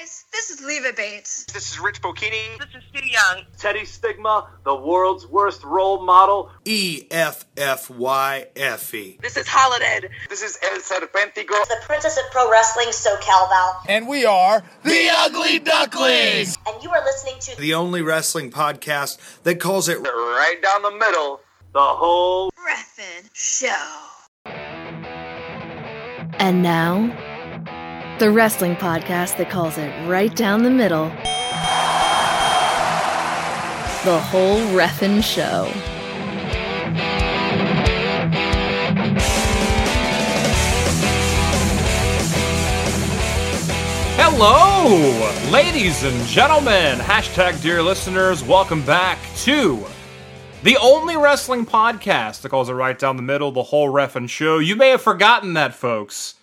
guys, this is Leva Bates. This is Rich Bocchini. This is Stu Young. Teddy Stigma, the world's worst role model. E F F Y F E. This is Holiday. This is El Serpentico. The Princess of Pro Wrestling, SoCal Val. And we are the Ugly Ducklings. And you are listening to The only wrestling podcast that calls it Right down the middle. The whole Reffin Show. And now, the wrestling podcast that calls it right down the middle. The whole Reffin' Show. Hello, ladies and gentlemen. Hashtag dear listeners, welcome back to the only wrestling podcast that calls it right down the middle, the whole Reffin' Show. You may have forgotten that, folks,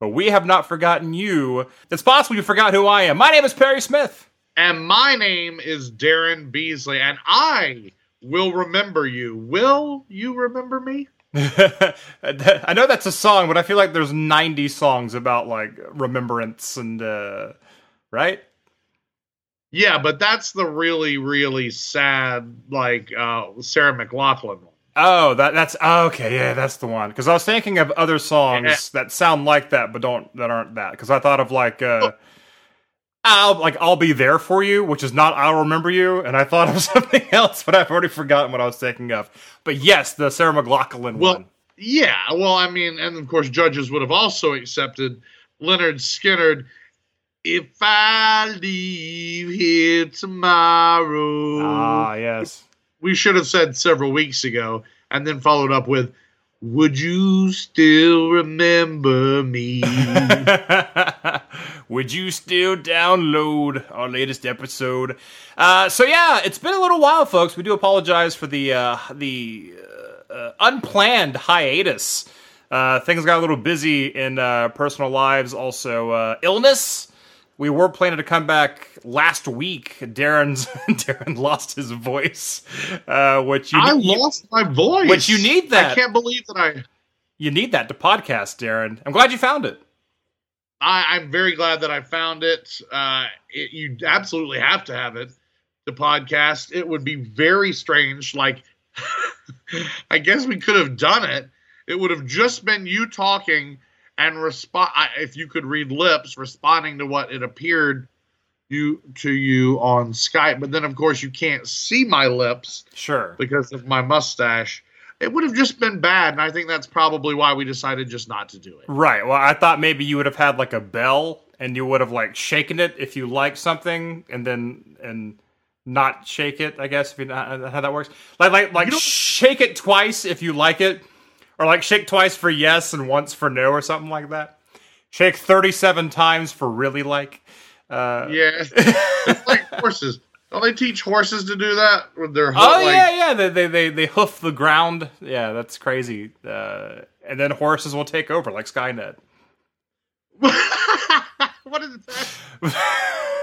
but we have not forgotten you. It's possible you forgot who I am. My name is Perry Smith. And my name is Daryn Beasley, and I will remember you. Will you remember me? I know that's a song, but I feel like there's 90 songs about like remembrance and uh right? Yeah, but that's the really, really sad, like uh Sarah McLachlan one. Oh, that that's oh, okay. Yeah, that's the one. Because I was thinking of other songs Yeah. that sound like that, but don't that aren't that. Because I thought of like uh, I'll like I'll be there for you, which is not I'll remember you, and I thought of something else, but I've already forgotten what I was thinking of. But yes, the Sarah McLachlan Well, one. yeah, well, I mean, and of course, judges would have also accepted Lynyrd Skynyrd. If I leave here tomorrow, Ah, yes. We should have said several weeks ago, and then followed up with, "Would you still remember me?" Would you still download our latest episode? Uh, so yeah, it's been a little while, folks. We do apologize for the uh, the uh, unplanned hiatus. Uh, things got a little busy in uh, personal lives. Also, uh, illness. We were planning to come back last week. Daryn's Daryn lost his voice, uh, which you I you- lost my voice. But you need that. I can't believe that I. you need that to podcast, Daryn. I'm glad you found it. I, I'm very glad that I found it. Uh, it. You absolutely have to have it. The podcast. It would be very strange. Like, I guess we could have done it. It would have just been you talking and respond. If you could read lips, responding to what it appeared you to you on Skype. But then, of course, you can't see my lips Sure. because of my mustache. It would have just been bad, and I think that's probably why we decided just not to do it. Right. Well, I thought maybe you would have had like a bell and you would have like shaken it if you liked something and then and not shake it, I guess, if you know uh, how that works. Like like like You shake it twice if you like it or like shake twice for yes and once for no or something like that. Shake 37 times for really like uh Yeah, it's like horses. Don't they teach horses to do that with their hoof? Oh like, yeah, yeah. They, they they they hoof the ground. Yeah, that's crazy. Uh, and then horses will take over like Skynet. what is that?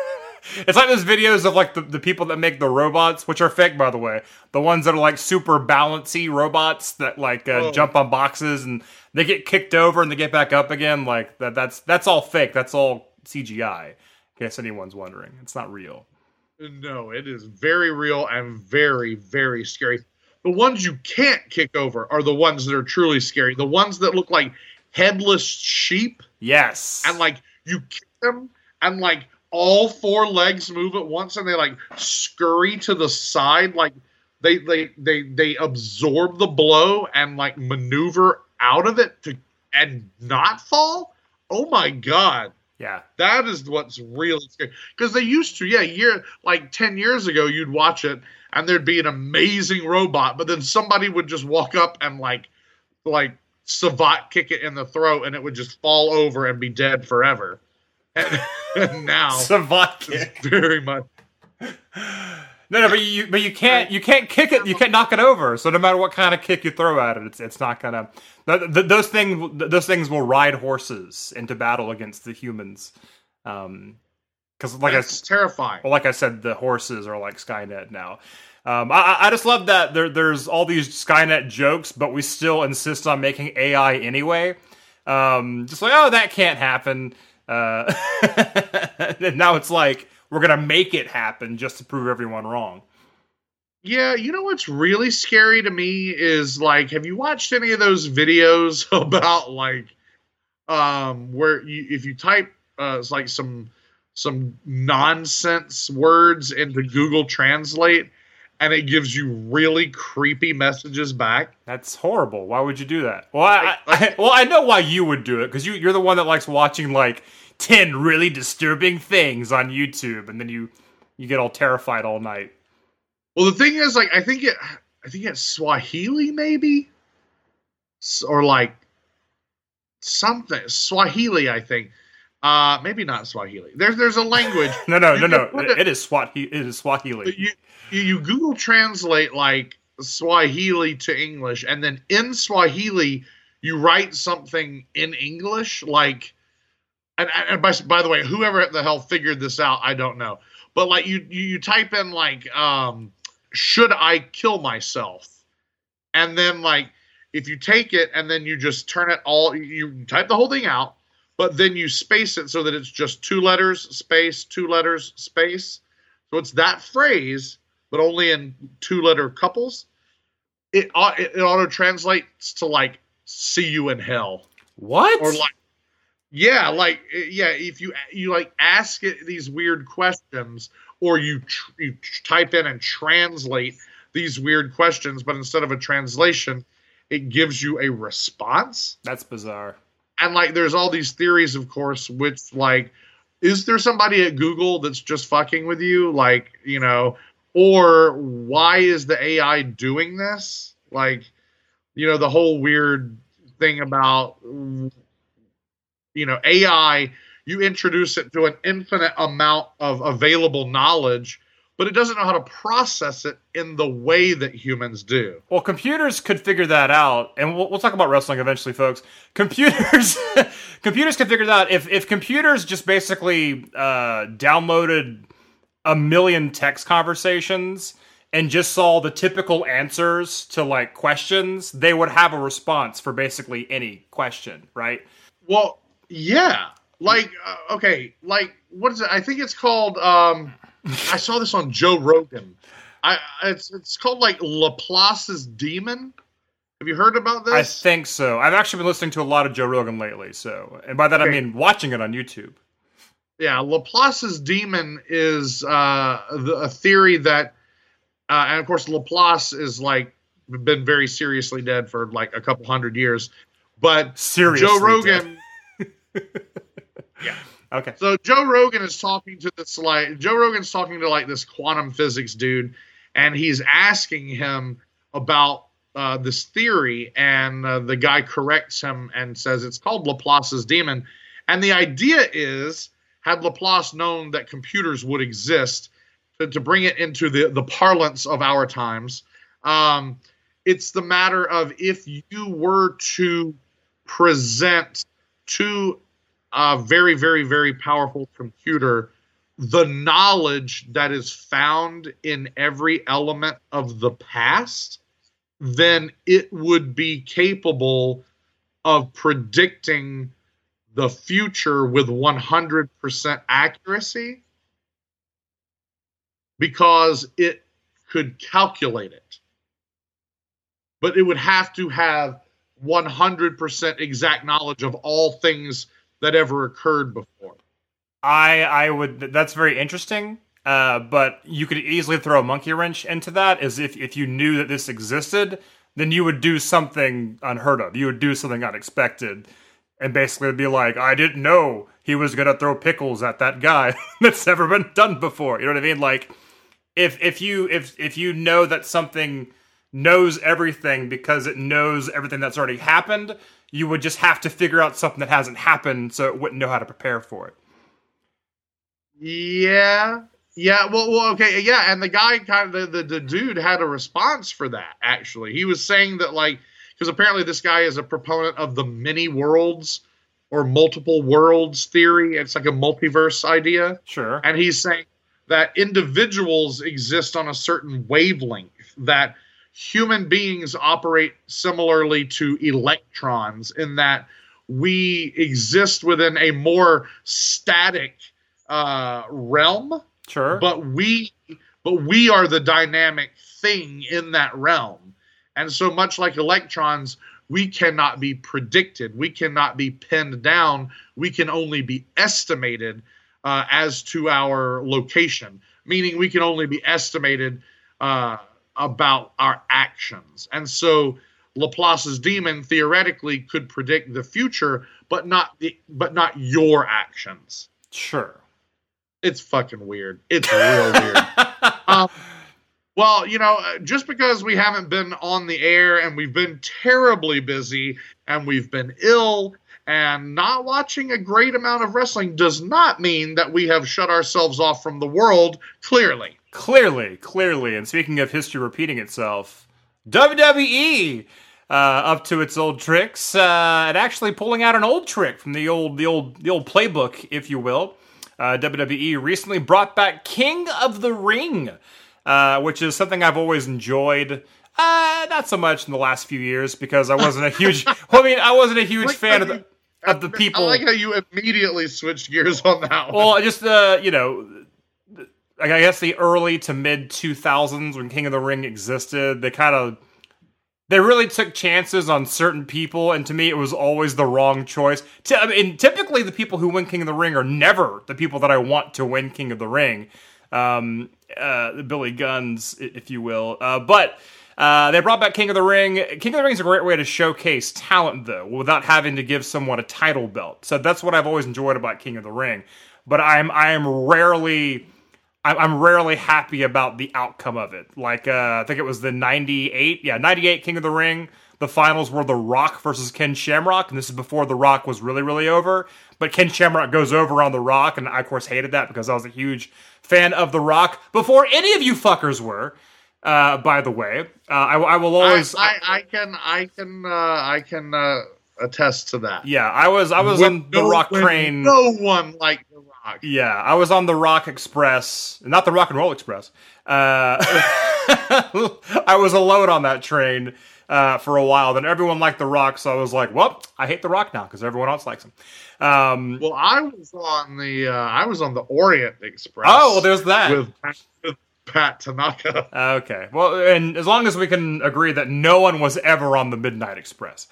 it's like those videos of like the, the people that make the robots, which are fake by the way. The ones that are like super balancy robots that like uh, Oh. jump on boxes and they get kicked over and they get back up again. Like that. That's that's all fake. That's all CGI. In case anyone's wondering, it's not real. No, it is very real and very, very scary. The ones you can't kick over are the ones that are truly scary. The ones that look like headless sheep, Yes. and like you kick them, and like all four legs move at once, and they like scurry to the side, like they they they they absorb the blow and like maneuver out of it to and not fall. Oh my god. yeah. That is what's really scary. Because they used to, yeah, year like ten years ago, you'd watch it and there'd be an amazing robot, but then somebody would just walk up and like, like savate kick it in the throat, and it would just fall over and be dead forever. Now, Savate kick. very much. No, no, but you but you can't you can't kick it. You can't knock it over. So no matter what kind of kick you throw at it, it's it's not gonna. th- th- those things those things will ride horses into battle against the humans. Um, because like I That's terrifying. well, like I said, the horses are like Skynet now. Um, I, I- I just love that there, there's all these Skynet jokes, but we still insist on making AI anyway. Um, just like, oh, that can't happen. Uh, and now it's like we're gonna make it happen just to prove everyone wrong. Yeah, you know what's really scary to me is like, have you watched any of those videos about like, um, where you if you type uh, it's like some some nonsense words into Google Translate, and it gives you really creepy messages back. That's horrible. Why would you do that? Well, I, I well I know why you would do it because you you're the one that likes watching like ten really disturbing things on YouTube, and then you you get all terrified all night. Well, the thing is, like, I think it, I think it's Swahili, maybe, or like something Swahili. I think, uh, maybe not Swahili. There's there's a language. No, no, You no, no. it- It is Swahili. It is Swahili. you, you you Google translate like Swahili to English, and then in Swahili you write something in English, like, and, and by by the way, whoever the hell figured this out, I don't know, but like you you, you type in like, um, should I kill myself, and then like if you take it and then you just turn it all, you type the whole thing out, but then you space it so that it's just two letters, space, two letters, space. So it's that phrase, but only in two letter couples. It it, it auto translates to like "see you in hell" What? or like yeah, like yeah. If you you like ask it these weird questions, or you tr- you type in and translate these weird questions, but instead of a translation, it gives you a response That's bizarre. And like there's all these theories of course which like is there somebody at google that's just fucking with you? Like you know or why is the ai doing this? Like you know the whole weird thing about you know ai you introduce it to an infinite amount of available knowledge but it doesn't know how to process it in the way that humans do Well, computers could figure that out, and we'll, we'll talk about wrestling eventually, folks. Computers, computers can figure that out. If if computers just basically uh, downloaded a million text conversations and just saw the typical answers to like questions, they would have a response for basically any question, right? Well, yeah. Like, uh, okay, like what is it? I think it's called. um I saw this on Joe Rogan. I it's it's called like Laplace's demon. Have you heard about this? I think so. I've actually been listening to a lot of Joe Rogan lately, so and by that I mean watching it on YouTube. yeah, Laplace's demon is uh, the, a theory that, uh, and of course Laplace is like been very seriously dead for like a couple hundred years, but Seriously, Joe. Rogan. Okay. So Joe Rogan is talking to this like Joe Rogan's talking to like this quantum physics dude, and he's asking him about uh, this theory, and uh, the guy corrects him and says it's called Laplace's demon, and the idea is had Laplace known that computers would exist, to, to bring it into the the parlance of our times, um, it's the matter of if you were to present to a very, very, very powerful computer, the knowledge that is found in every element of the past, then it would be capable of predicting the future with 100% accuracy because it could calculate it. But it would have to have 100% exact knowledge of all things that ever occurred before. I I would that's very interesting. Uh, but you could easily throw a monkey wrench into that as if if you knew that this existed, then you would do something unheard of. You would do something unexpected. And basically be like, I didn't know he was gonna throw pickles at that guy. That's never been done before. You know what I mean? Like if if you if if you know that something knows everything because it knows everything that's already happened, you would just have to figure out something that hasn't happened so it wouldn't know how to prepare for it. Yeah. Yeah, well, well, okay, yeah, and the guy kind of the, the, the dude had a response for that. Actually, he was saying that like because apparently this guy is a proponent of the many worlds or multiple worlds theory. It's like a multiverse idea. Sure. And he's saying that individuals exist on a certain wavelength, that human beings operate similarly to electrons, in that we exist within a more static uh, realm, Sure. but we but we are the dynamic thing in that realm. And so much like electrons, we cannot be predicted. We cannot be pinned down. We can only be estimated uh, as to our location, meaning we can only be estimated uh, about our actions. And so Laplace's demon theoretically could predict the future, but not the but not your actions. sure. It's fucking weird. It's real weird. Um, well, you know, uh, just because we haven't been on the air and we've been terribly busy and we've been ill and not watching a great amount of wrestling does not mean that we have shut ourselves off from the world, clearly. Clearly, clearly. And speaking of history repeating itself, WWE uh, up to its old tricks uh, and actually pulling out an old trick from the old, the old, the old playbook, if you will. Uh, WWE recently brought back King of the Ring, uh, which is something I've always enjoyed. Uh, not so much in the last few years because I wasn't a huge. well, I mean, I wasn't a huge Like fan of the of the people. I like how you immediately switched gears on that one. Well, just uh, you know, th- I guess the early to mid two thousands when King of the Ring existed, they kind of they really took chances on certain people, and to me, it was always the wrong choice. T- I mean, typically, the people who win King of the Ring are never the people that I want to win King of the Ring. Um, uh, Billy Guns, if you will, uh, but. Uh, they brought back King of the Ring. King of the Ring is a great way to showcase talent, though, without having to give someone a title belt. So that's what I've always enjoyed about King of the Ring. But I'm I am rarely I'm, I'm rarely happy about the outcome of it. Like uh, I think it was the '98, yeah, '98 King of the Ring. The finals were The Rock versus Ken Shamrock, and this is before The Rock was really, really over. But Ken Shamrock goes over on The Rock, and I, of course, hated that because I was a huge fan of The Rock before any of you fuckers were. Uh, by the way, uh, I, I will always. I, I can I can uh, I can uh, attest to that. yeah, I was. I was When on the no- Rock train. No one liked the Rock. Yeah, I was on the Rock Express, not the Rock and Roll Express. Uh, I was alone on that train uh, for a while. Then everyone liked the Rock, so I was like, "Well, I hate the Rock now because everyone else likes him." Um, Well, I was on the uh, I was on the Orient Express. oh, well, there's that. with, with Pat Tanaka. Okay. Well, and as long as we can agree that no one was ever on the Midnight Express.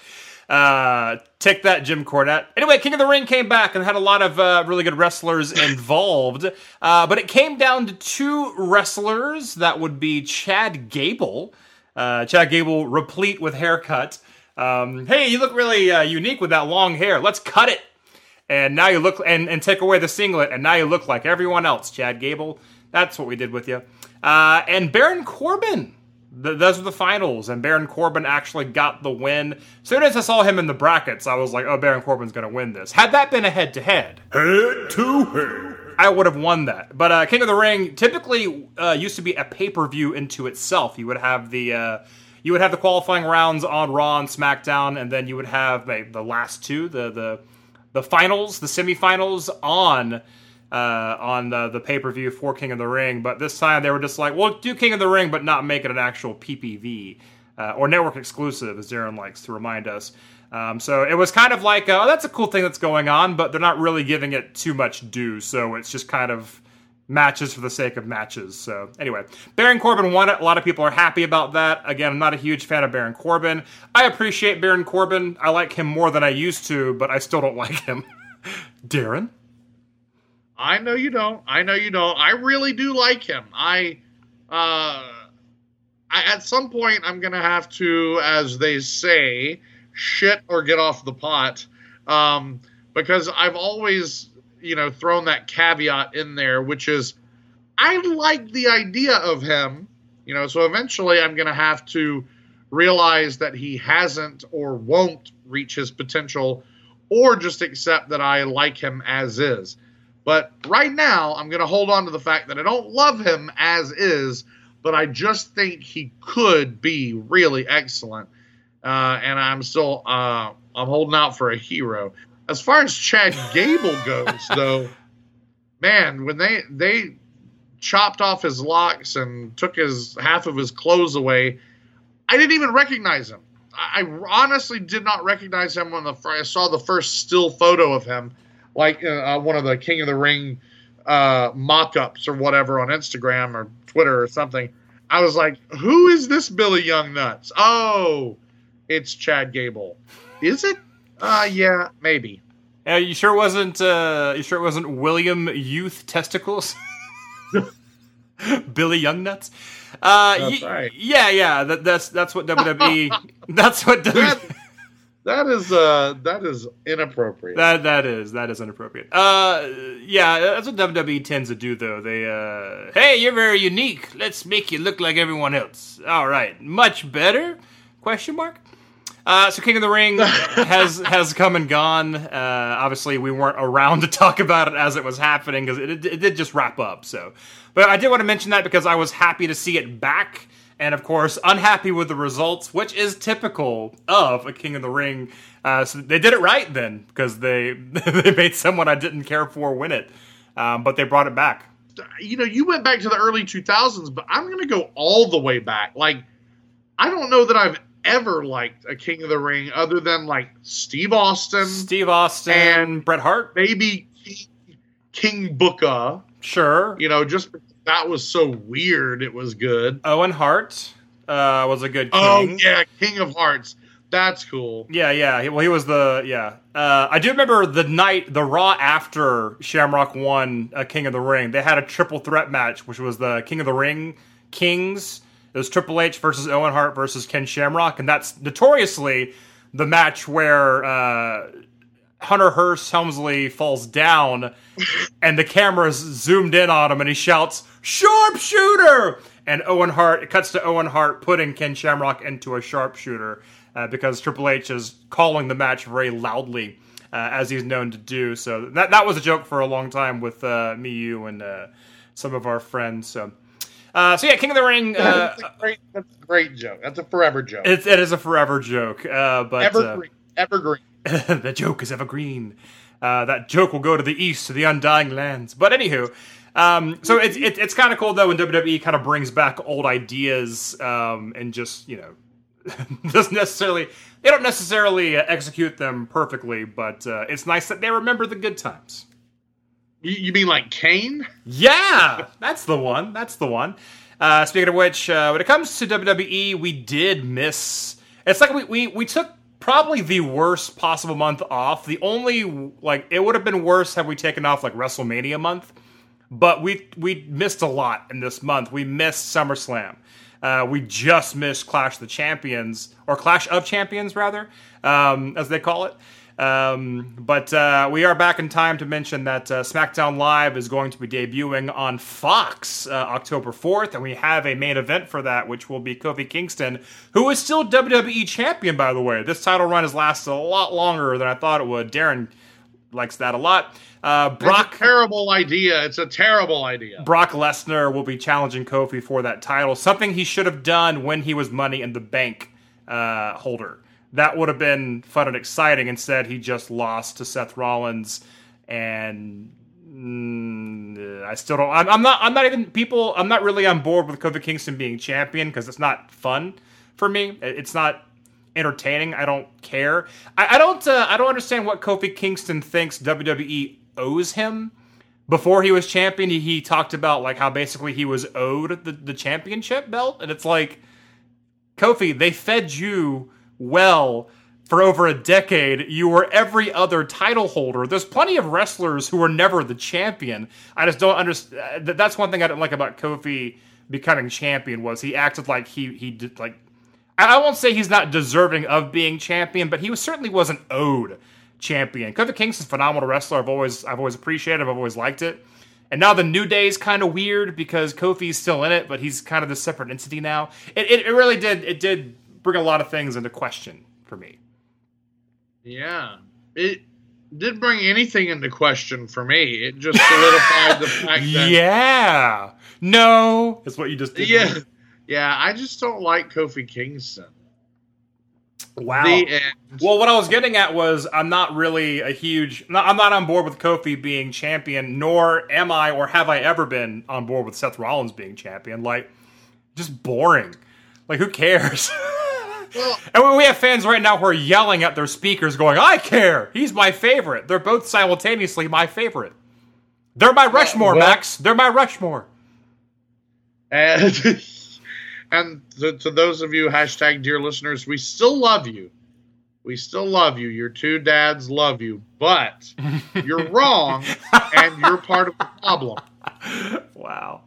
Uh, take that, Jim Cornette. Anyway, King of the Ring came back and had a lot of uh, really good wrestlers involved. Uh, but it came down to two wrestlers. That would be Chad Gable. Uh, Chad Gable, replete with haircut. Um, hey, you look really uh, unique with that long hair. Let's cut it. And now you look and, and take away the singlet, and now you look like everyone else, Chad Gable. That's what we did with you. Uh, and Baron Corbin. Th- those were the finals, and Baron Corbin actually got the win. As soon as I saw him in the brackets, I was like, oh, Baron Corbin's going to win this. Had that been a head to head, Head to head. I would have won that. But uh, King of the Ring typically uh, used to be a pay per view into itself. You would have the uh, you would have the qualifying rounds on Raw and SmackDown, and then you would have like, the last two, the the the finals, the semifinals on uh, on the, the pay per view for King of the Ring. But this time they were just like, well, do King of the Ring, but not make it an actual PPV uh, or network exclusive, as Daryn likes to remind us. Um, so it was kind of like, oh, that's a cool thing that's going on, but they're not really giving it too much due. So it's just kind of matches for the sake of matches. So anyway, Baron Corbin won it. A lot of people are happy about that. Again, I'm not a huge fan of Baron Corbin. I appreciate Baron Corbin. I like him more than I used to, but I still don't like him. Daryn? I know you don't. I know you don't. I really do like him. I, uh, I at some point I'm gonna have to, as they say, shit or get off the pot, um, because I've always, you know, thrown that caveat in there, which is, I like the idea of him, you know. So eventually I'm gonna have to realize that he hasn't or won't reach his potential, or just accept that I like him as is. But right now, I'm going to hold on to the fact that I don't love him as is, but I just think he could be really excellent. Uh, and I'm still uh, I'm holding out for a hero. As far as Chad Gable goes, though, man, when they they chopped off his locks and took his half of his clothes away, I didn't even recognize him. I I honestly did not recognize him when the I saw the first still photo of him, like uh, uh, one of the King of the Ring uh, mock-ups or whatever on Instagram or Twitter or something, I was like, "Who is this Billy Young Nuts?" Oh, it's Chad Gable. Is it? Uh, yeah, maybe. Uh, you sure it wasn't? Uh, you sure it wasn't William Youth Testicles? Billy Young Nuts. Uh, That's y- right. Yeah, yeah. That, that's that's what WWE. that's what WWE. That, is uh, that is inappropriate. That that is that is inappropriate. Uh, yeah, that's what WWE tends to do, though. They uh, hey, you're very unique. Let's make you look like everyone else. All right, much better? Question mark. Uh, so King of the Ring has has come and gone. Uh, obviously, we weren't around to talk about it as it was happening because it, it, it did just wrap up. So, but I did want to mention that because I was happy to see it back, and of course, unhappy with the results, which is typical of a King of the Ring. Uh, so they did it right then because they they made someone I didn't care for win it, um, but they brought it back. you know, you went back to the early 2000s, but I'm going to go all the way back. Like, I don't know that I've ever liked a King of the Ring other than like Steve Austin, Steve Austin, And- Bret Hart, maybe King, King Booker. sure. You know, just because that was so weird, it was good. Owen Hart uh, was a good king. Oh yeah, King of Hearts. That's cool. Yeah, yeah. Well, he was the yeah. Uh, I do remember the night, the Raw after Shamrock won uh, King of the Ring. They had a triple threat match, which was the King of the Ring Kings. It was Triple H versus Owen Hart versus Ken Shamrock, and that's notoriously the match where uh, Hunter Hearst Helmsley falls down, and the camera's zoomed in on him, and he shouts "Sharpshooter!" And Owen Hart it cuts to Owen Hart putting Ken Shamrock into a sharpshooter uh, because Triple H is calling the match very loudly, uh, as he's known to do. So that that was a joke for a long time with uh, me, you, and uh, some of our friends. So. Uh, so yeah, King of the Ring. Uh, that's, a great, that's a great joke. That's a forever joke. it's, it is a forever joke, uh, but uh, evergreen. evergreen. the joke is evergreen. Uh, that joke will go to the east, to the undying lands. But anywho, um, so it's it, it's kind of cool though when WWE kind of brings back old ideas um, and just you know doesn't necessarily they don't necessarily uh, execute them perfectly, but uh, it's nice that they remember the good times. You, you mean like Kane? Yeah, that's the one. That's the one. Uh, speaking of which, uh, when it comes to WWE, we did miss. It's like we, we we took probably the worst possible month off. The only like it would have been worse had we taken off like WrestleMania month, but we we missed a lot in this month. We missed SummerSlam. Uh, we just missed Clash of the Champions or Clash of Champions rather, um, as they call it. Um, but uh, we are back in time to mention that uh, SmackDown Live is going to be debuting on Fox uh, October 4th, and we have a main event for that, which will be Kofi Kingston, who is still WWE champion, by the way. This title run has lasted a lot longer than I thought it would. Daryn likes that a lot. Uh, Brock terrible idea. It's a terrible idea. Brock Lesnar will be challenging Kofi for that title, something he should have done when he was Money in the Bank uh, holder. That would have been fun and exciting. Instead, he just lost to Seth Rollins, and mm, I still don't. I'm, I'm not. I'm not even people. I'm not really on board with Kofi Kingston being champion because it's not fun for me. It's not entertaining. I don't care. I, I don't. Uh, I don't understand what Kofi Kingston thinks WWE owes him before he was champion, he, he talked about like how basically he was owed the, the championship belt, and it's like, Kofi, they fed you well for over a decade. You were every other title holder. There's plenty of wrestlers who were never the champion. I just don't understand. Uh, that's one thing I didn't like about Kofi becoming champion was he acted like he he did like. I won't say he's not deserving of being champion, but he was, certainly wasn't owed champion. Kofi Kingston's a phenomenal wrestler. I've always I've always appreciated. Him. I've always liked it. And now the New Day is kind of weird because Kofi's still in it, but he's kind of this separate entity now. It, it, it really did it did bring a lot of things into question for me. Yeah. It did bring anything into question for me. It just solidified the fact that Yeah, no, that's what you just did. yeah, yeah. I just don't like Kofi Kingston. Wow. Well, what I was getting at was I'm not really a huge. I'm not on board with Kofi being champion, nor am I or have I ever been on board with Seth Rollins being champion. Like, just boring. Like, who cares? Well- and we- we have fans right now who are yelling at their speakers, going, "I care. He's my favorite." They're both simultaneously my favorite. They're my Rushmore, well- Max. They're my Rushmore. And and to, to those of you hashtag dear listeners, we still love you. We still love you. Your two dads love you, but you're wrong, and you're part of the problem. Wow.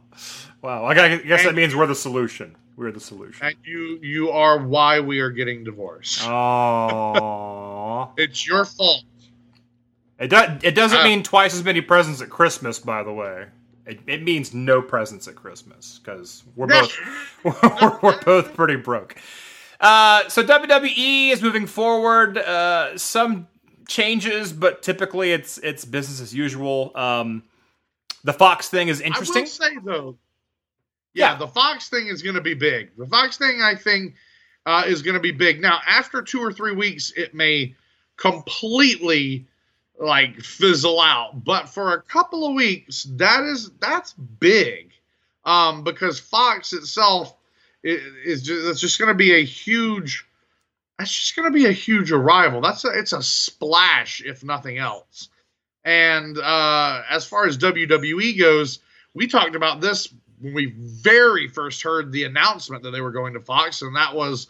Wow. I guess that means we're the solution. We're the solution. And you you are why we are getting divorced. Oh. It's your fault. It, do, it doesn't Uh, mean twice as many presents at Christmas, by the way. It, it means no presents at Christmas because we're both we're, we're both pretty broke. Uh, so WWE is moving forward. Uh, some changes, but typically it's it's business as usual. Um, the Fox thing is I interesting. will say though, yeah, Yeah. the Fox thing is going to be big. The Fox thing, I think, uh, is going to be big. Now, after two or three weeks, it may completely like fizzle out, but for a couple of weeks, that is that's big, um, because Fox itself is just, it's just going to be a huge. That's just going to be a huge arrival. That's a, it's a splash, if nothing else. And uh, as far as WWE goes, we talked about this when we very first heard the announcement that they were going to Fox, and that was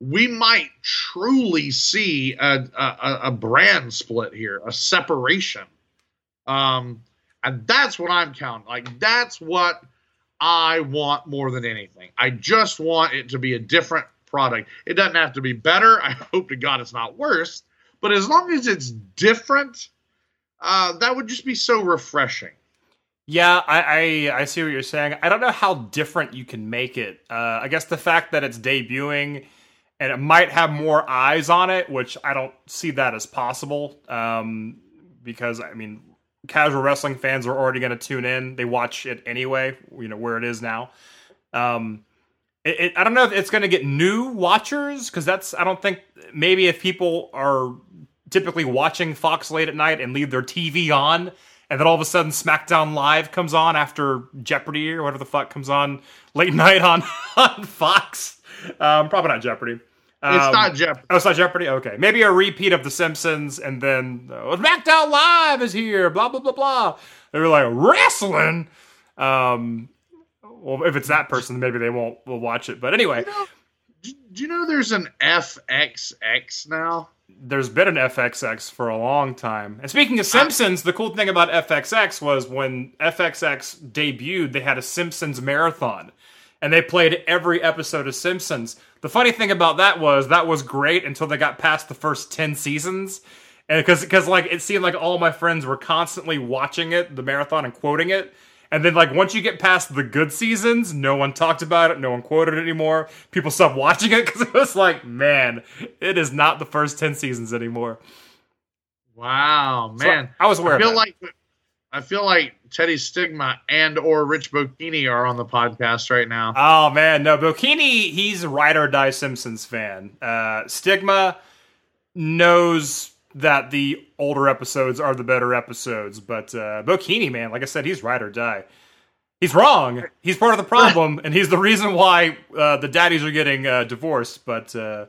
we might truly see a, a, a brand split here, a separation. Um, and that's what I'm counting. Like, that's what I want more than anything. I just want it to be a different product. It doesn't have to be better. I hope to God it's not worse. But as long as it's different, uh, that would just be so refreshing. Yeah, I, I I see what you're saying. I don't know how different you can make it. Uh, I guess the fact that it's debuting and it might have more eyes on it, which I don't see that as possible. Um, because I mean, casual wrestling fans are already going to tune in. They watch it anyway. You know where it is now. Um, it, it, I don't know if it's going to get new watchers because that's I don't think maybe if people are typically watching Fox late at night and leave their TV on, and then all of a sudden SmackDown Live comes on after Jeopardy or whatever the fuck comes on late night on on Fox. Um, probably not Jeopardy. It's Um, not Jeopardy. Oh, it's not Jeopardy. Okay, maybe a repeat of The Simpsons, and then uh, SmackDown Live is here. Blah blah blah blah. They were like wrestling. Um, well, if it's that person, maybe they won't will watch it. But anyway, Do, do you know there's an FXX now? There's been an FXX for a long time. And speaking of Simpsons, the cool thing about FXX was when FXX debuted, they had a Simpsons marathon. And they played every episode of Simpsons. The funny thing about that was that was great until they got past the first 10 seasons. And because because like it seemed like all my friends were constantly watching it, the marathon and quoting it. And then like once you get past the good seasons, no one talked about it, no one quoted it anymore. People stopped watching it because it was like, man, it is not the first 10 seasons anymore. Wow, So man. I was aware I feel like I feel like Teddy Stigma and or Rich Bocchini are on the podcast right now. Oh man, no, Bocchini, he's a ride or die Simpsons fan. Uh, Stigma knows that the older episodes are the better episodes, but uh, Bocchini, man, like I said, he's ride or die. He's wrong. He's part of the problem, and he's the reason why uh, the daddies are getting uh, divorced. But uh,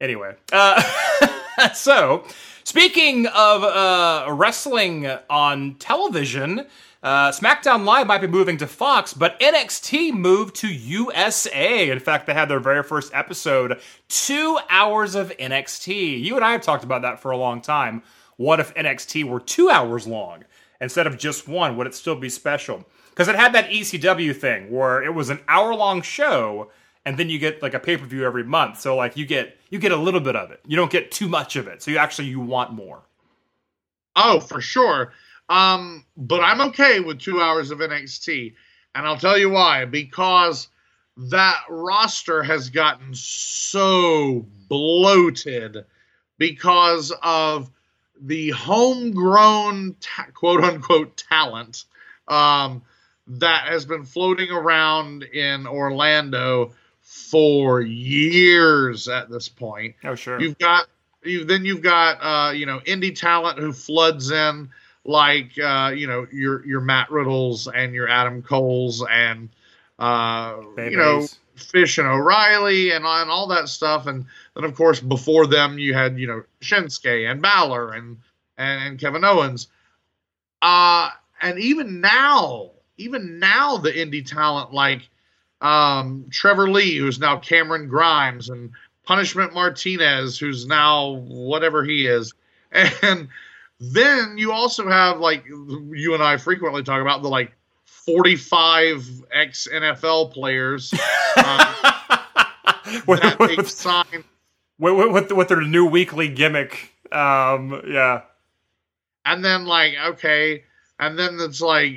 anyway, uh, so speaking of uh, wrestling on television, uh, SmackDown Live might be moving to Fox, but NXT moved to USA. In fact, they had their very first episode, two hours of NXT. You and I have talked about that for a long time. What if NXT were two hours long instead of just one? Would it still be special? Because it had that ECW thing where it was an hour long show, and then you get like a pay per view every month. So like you get you get a little bit of it. You don't get too much of it. So you actually you want more. Oh, for sure. Um, but I'm okay with two hours of NXT, and I'll tell you why. Because that roster has gotten so bloated because of the homegrown ta- quote unquote talent um, that has been floating around in Orlando for years at this point. Oh sure. You've got you then you've got uh, you know indie talent who floods in like uh, you know your your Matt Riddles and your Adam Coles and uh, you know Fish and O'Reilly and, and all that stuff and then of course before them you had you know Shinsuke and Balor and and, and Kevin Owens uh and even now, even now, the indie talent like um, Trevor Lee, who's now Cameron Grimes, and Punishment Martinez, who's now whatever he is, and then you also have like you and I frequently talk about the like 45 ex NFL players uh, with, that with, they've signed with, with, with their new weekly gimmick. Um, yeah. and then like okay and then it's like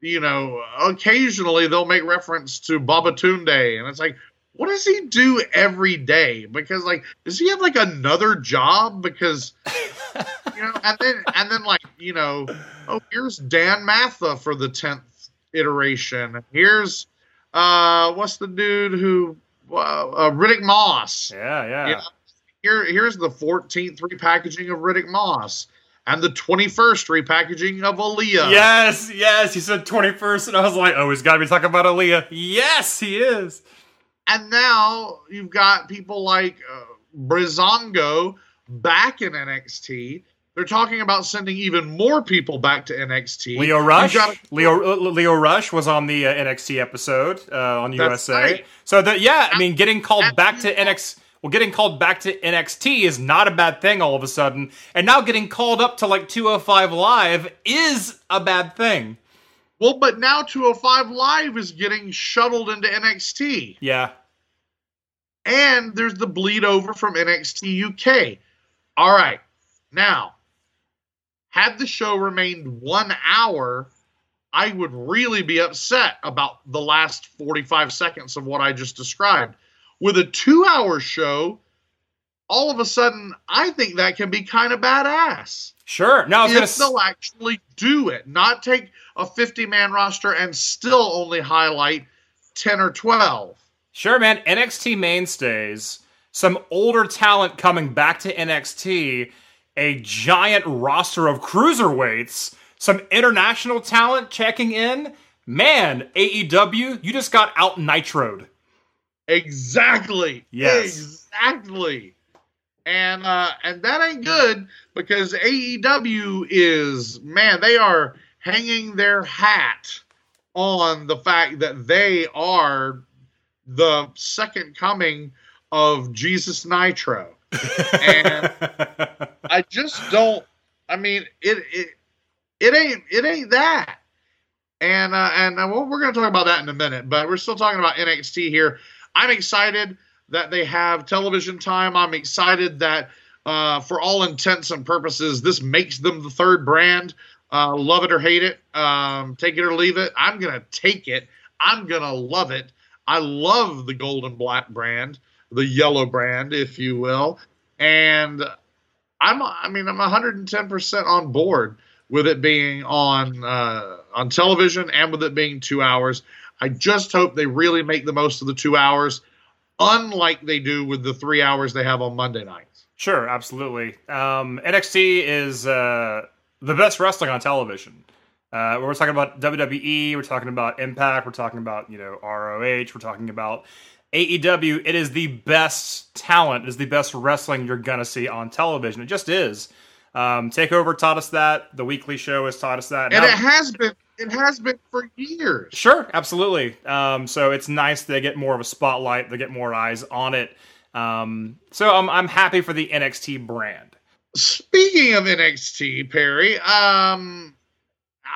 you know occasionally they'll make reference to Babatunde and it's like what does he do every day? Because like does he have like another job? Because you know and then and then like you know oh here's Dan Matha for the 10th iteration. Here's uh what's the dude who uh, uh, Riddick Moss. Yeah, yeah. you know, here, here's the 14th repackaging of Riddick Moss and the 21st repackaging of Aliyah. Yes, yes. He said 21st, and I was like, oh, he's got to be talking about Aliyah. Yes, he is. And now you've got people like uh, Breezango back in NXT. They're talking about sending even more people back to NXT. Lio Rush. got- Lio uh, Lio Rush was on the uh, NXT episode uh, on That's USA. right. So that yeah, I mean, getting called back to NXT. Well, getting called back to NXT is not a bad thing all of a sudden, and now getting called up to like 205 Live is a bad thing. well, but now 205 Live is getting shuttled into NXT. Yeah, and there's the bleed over from NXT UK. All right. Now, had the show remained one hour, I would really be upset about the last 45 seconds of what I just described. With a two hour show, all of a sudden, I think that can be kind of badass. sure. No, I was If gonna. they'll actually do it, not take a 50 man roster and still only highlight 10 or 12. Sure, man. NXT mainstays, some older talent coming back to NXT, a giant roster of cruiserweights, some international talent checking in. Man, AEW, you just got out nitroed. Exactly. Yes. Exactly. And uh and that ain't good because AEW is man, they are hanging their hat on the fact that they are the second coming of Jesus Nitro. And I just don't. I mean, it it it ain't it ain't that. And uh, and uh, well, we're going to talk about that in a minute, but we're still talking about NXT here. I'm excited that they have television time. I'm excited that, uh, for all intents and purposes, this makes them the third brand. Uh, love it or hate it, um, take it or leave it. I'm gonna take it. I'm gonna love it. I love the golden black brand, the yellow brand, if you will, and I'm I mean I'm 110% on board with it being on uh, on television and with it being 2 hours. I just hope they really make the most of the 2 hours unlike they do with the 3 hours they have on Monday nights. Sure, absolutely. Um, NXT is uh, the best wrestling on television. Uh, we're talking about WWE, we're talking about Impact, we're talking about you know ROH, we're talking about AEW. It is the best talent, it is the best wrestling you're gonna see on television. It just is. Um, Takeover taught us that. The weekly show has taught us that. And Now- it has been it has been for years. Sure, absolutely. Um, so it's nice they get more of a spotlight, they get more eyes on it. Um, so I'm I'm happy for the NXT brand. Speaking of NXT, Perry, um,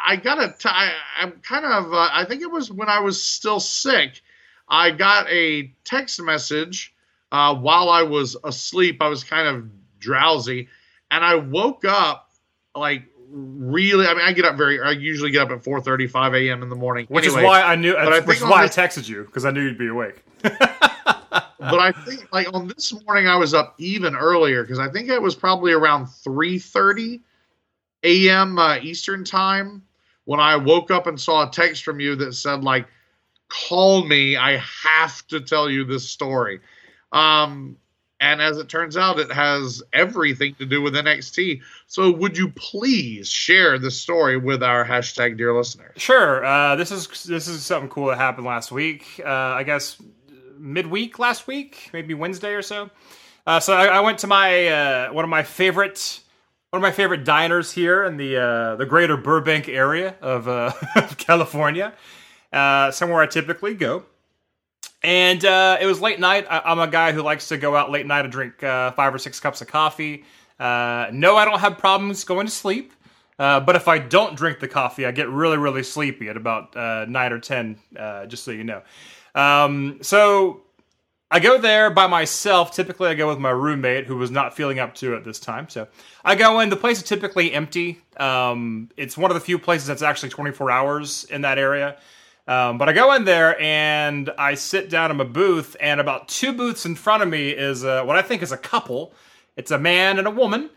I got a. T- I, I'm kind of. Uh, I think it was when I was still sick. I got a text message uh, while I was asleep. I was kind of drowsy, and I woke up like really. I mean, I get up very. I usually get up at 4:35 a.m. in the morning, Which is why I knew. but I which is why on I texted you because I knew you'd be awake. but I think like on this morning I was up even earlier because I think it was probably around 3:30 a.m. Uh, Eastern time when I woke up and saw a text from you that said like call me I have to tell you this story. Um and as it turns out it has everything to do with NXT. So would you please share the story with our hashtag dear listener? Sure. Uh, this is this is something cool that happened last week. Uh, I guess midweek last week, maybe Wednesday or so. Uh, so I, I went to my uh, one of my favorite one of my favorite diners here in the uh, the greater Burbank area of, uh, of California, somewhere I typically go. And uh, it was late night. I- I'm a guy who likes to go out late night and drink uh, five or six cups of coffee. Uh, no, I don't have problems going to sleep. Uh, but if I don't drink the coffee, I get really, really sleepy at about uh, nine or ten. Uh, just so you know. Um, so I go there by myself. Typically, I go with my roommate, who was not feeling up to it this time. So I go in. The place is typically empty. Um, it's one of the few places that's actually 24 hours in that area. Um, but I go in there and I sit down in my booth, and about two booths in front of me is uh, what I think is a couple. It's a man and a woman,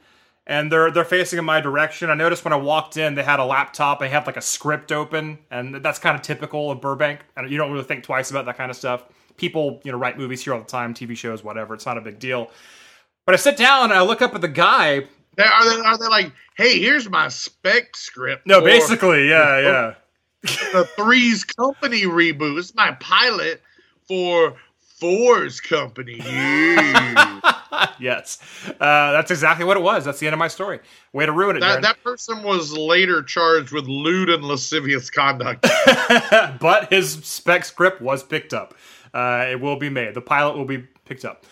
and they're they're facing in my direction. I noticed when I walked in, they had a laptop. They had like a script open, and that's kind of typical of Burbank. And you don't really think twice about that kind of stuff. People, you know, write movies here all the time, TV shows, whatever. It's not a big deal. But I sit down and I look up at the guy. They, are they are they like, hey, here's my spec script? No, basically, yeah, yeah. The Three's Company reboot. It's my pilot for Four's Company. Yes, uh, that's exactly what it was. That's the end of my story. Way to ruin it, that that person was later charged with lewd and lascivious conduct. but his spec script was picked up. Uh, it will be made. The pilot will be picked up.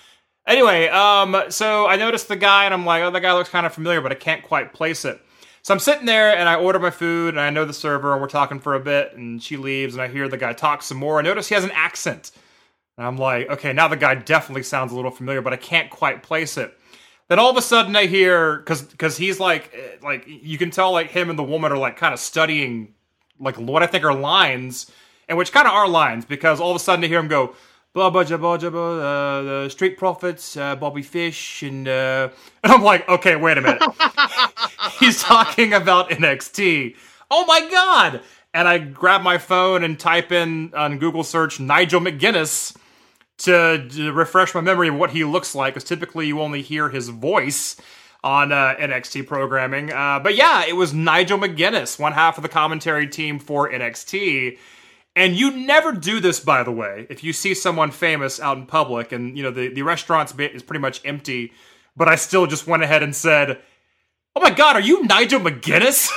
Anyway, um, so I noticed the guy, and I'm like, oh, that guy looks kind of familiar, but I can't quite place it. So I'm sitting there, and I order my food, and I know the server, and we're talking for a bit, and she leaves, and I hear the guy talk some more. I notice he has an accent. And I'm like, okay, now the guy definitely sounds a little familiar, but I can't quite place it. Then all of a sudden I hear, because because he's like, eh, like you can tell like him and the woman are like kind of studying like what I think are lines, and which kind of are lines, because all of a sudden I hear him go, blah blah blah blah blah, blah uh, the Street Profits, uh, Bobby Fish, and uh, and I'm like, okay, wait a minute, he's talking about NXT. Oh my god! And I grab my phone and type in on Google search Nigel McGuinness to, to refresh my memory of what he looks like, because typically you only hear his voice on uh, NXT programming. Uh, but yeah, it was Nigel McGuinness, one half of the commentary team for NXT. And you never do this, by the way, if you see someone famous out in public, and you know the the restaurant's bit is pretty much empty. But I still just went ahead and said, "Oh my God, are you Nigel McGuinness?"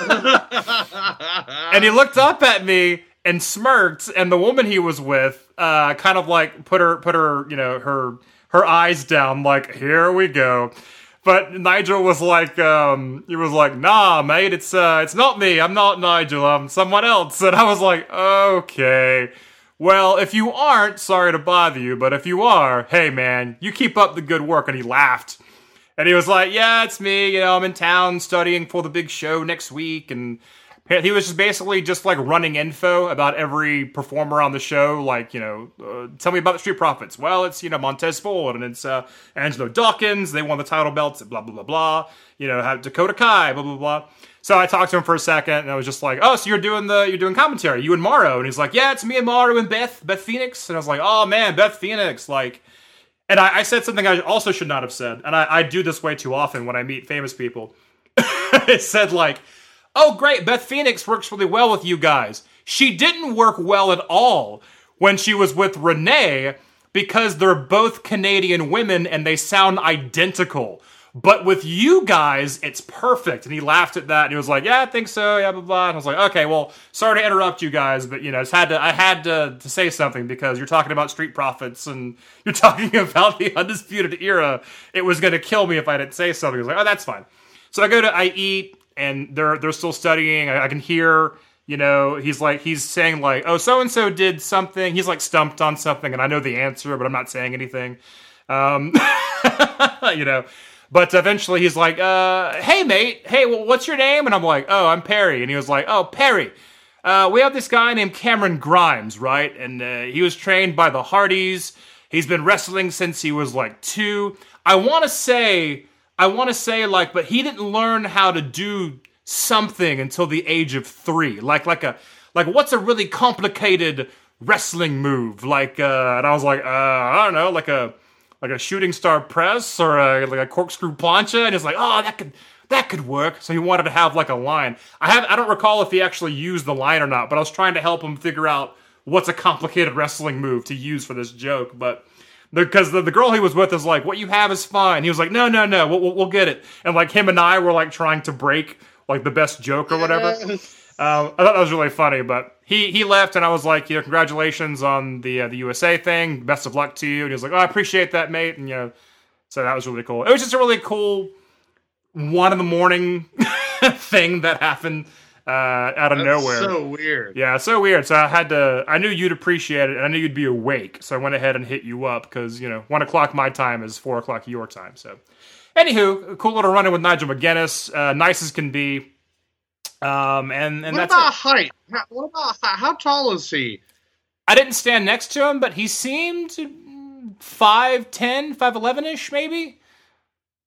and he looked up at me and smirked, and the woman he was with, uh, kind of like put her put her you know her her eyes down, like here we go. But Nigel was like, um, he was like, nah, mate, it's uh, it's not me. I'm not Nigel. I'm someone else. And I was like, okay. Well, if you aren't, sorry to bother you, but if you are, hey man, you keep up the good work. And he laughed. And he was like, "Yeah, it's me. You know, I'm in town studying for the big show next week." And he was just basically just like running info about every performer on the show. Like, you know, uh, tell me about the Street Profits. Well, it's you know Montez Ford and it's uh, Angelo Dawkins. They won the title belts. Blah blah blah blah. You know, have Dakota Kai. Blah blah blah. So I talked to him for a second, and I was just like, "Oh, so you're doing the you're doing commentary, you and Mauro?" And he's like, "Yeah, it's me and Mauro and Beth Beth Phoenix." And I was like, "Oh man, Beth Phoenix, like." And I, I said something I also should not have said, and I, I do this way too often when I meet famous people. it said like, "Oh, great, Beth Phoenix works really well with you guys." She didn't work well at all when she was with Renee because they're both Canadian women and they sound identical. But with you guys, it's perfect. And he laughed at that and he was like, "Yeah, I think so." Yeah, blah blah. And I was like, "Okay, well, sorry to interrupt you guys, but you know, just had to I had to, to say something because you're talking about Street Profits and you're talking about the Undisputed Era. It was to kill me if I didn't say something." I was like, "Oh, that's fine." So I go to I eat and they're they're still studying. I, I can hear. You know, he's like he's saying like, "Oh, so and so did something." He's like stumped on something, and I know the answer, but I'm not saying anything. Um, you know, but eventually he's like, uh, "Hey, mate. Hey, well, what's your name?" And I'm like, "Oh, I'm Perry." And he was like, "Oh, Perry. Uh, we have this guy named Cameron Grimes, right? And uh, he was trained by the Hardys. He's been wrestling since he was like two. I want to say, I want to say like, but he didn't learn how to do something until the age of three. Like, like a, like what's a really complicated wrestling move? Like, uh, and I was like, uh, I don't know, like a, like a shooting star press or a, like a corkscrew plancha. And he's like, oh, that could, that could work. So he wanted to have like a line. I have, I don't recall if he actually used the line or not, but I was trying to help him figure out what's a complicated wrestling move to use for this joke. But because the, the girl he was with is like, "What you have is fine." He was like, "No, no, no, we'll, we'll, get it." And like him and I were like trying to break like the best joke or whatever. Um, I thought that was really funny, but he he left, and I was like, you know, congratulations on the uh, the USA thing. Best of luck to you. And he was like, oh, I appreciate that, mate. And you know, so that was really cool. It was just a really cool one in the morning thing that happened uh, out of That's nowhere. so weird. Yeah, so weird. So I had to. I knew you'd appreciate it, and I knew you'd be awake. So I went ahead and hit you up because you know one o'clock my time is four o'clock your time. So, anywho, cool little run in with Nigel McGuinness, uh, nice as can be. Um, and and what that's about it. height? How, what about how, how tall is he? I didn't stand next to him, but he seemed mm, 5'10", 5'11 ish, maybe.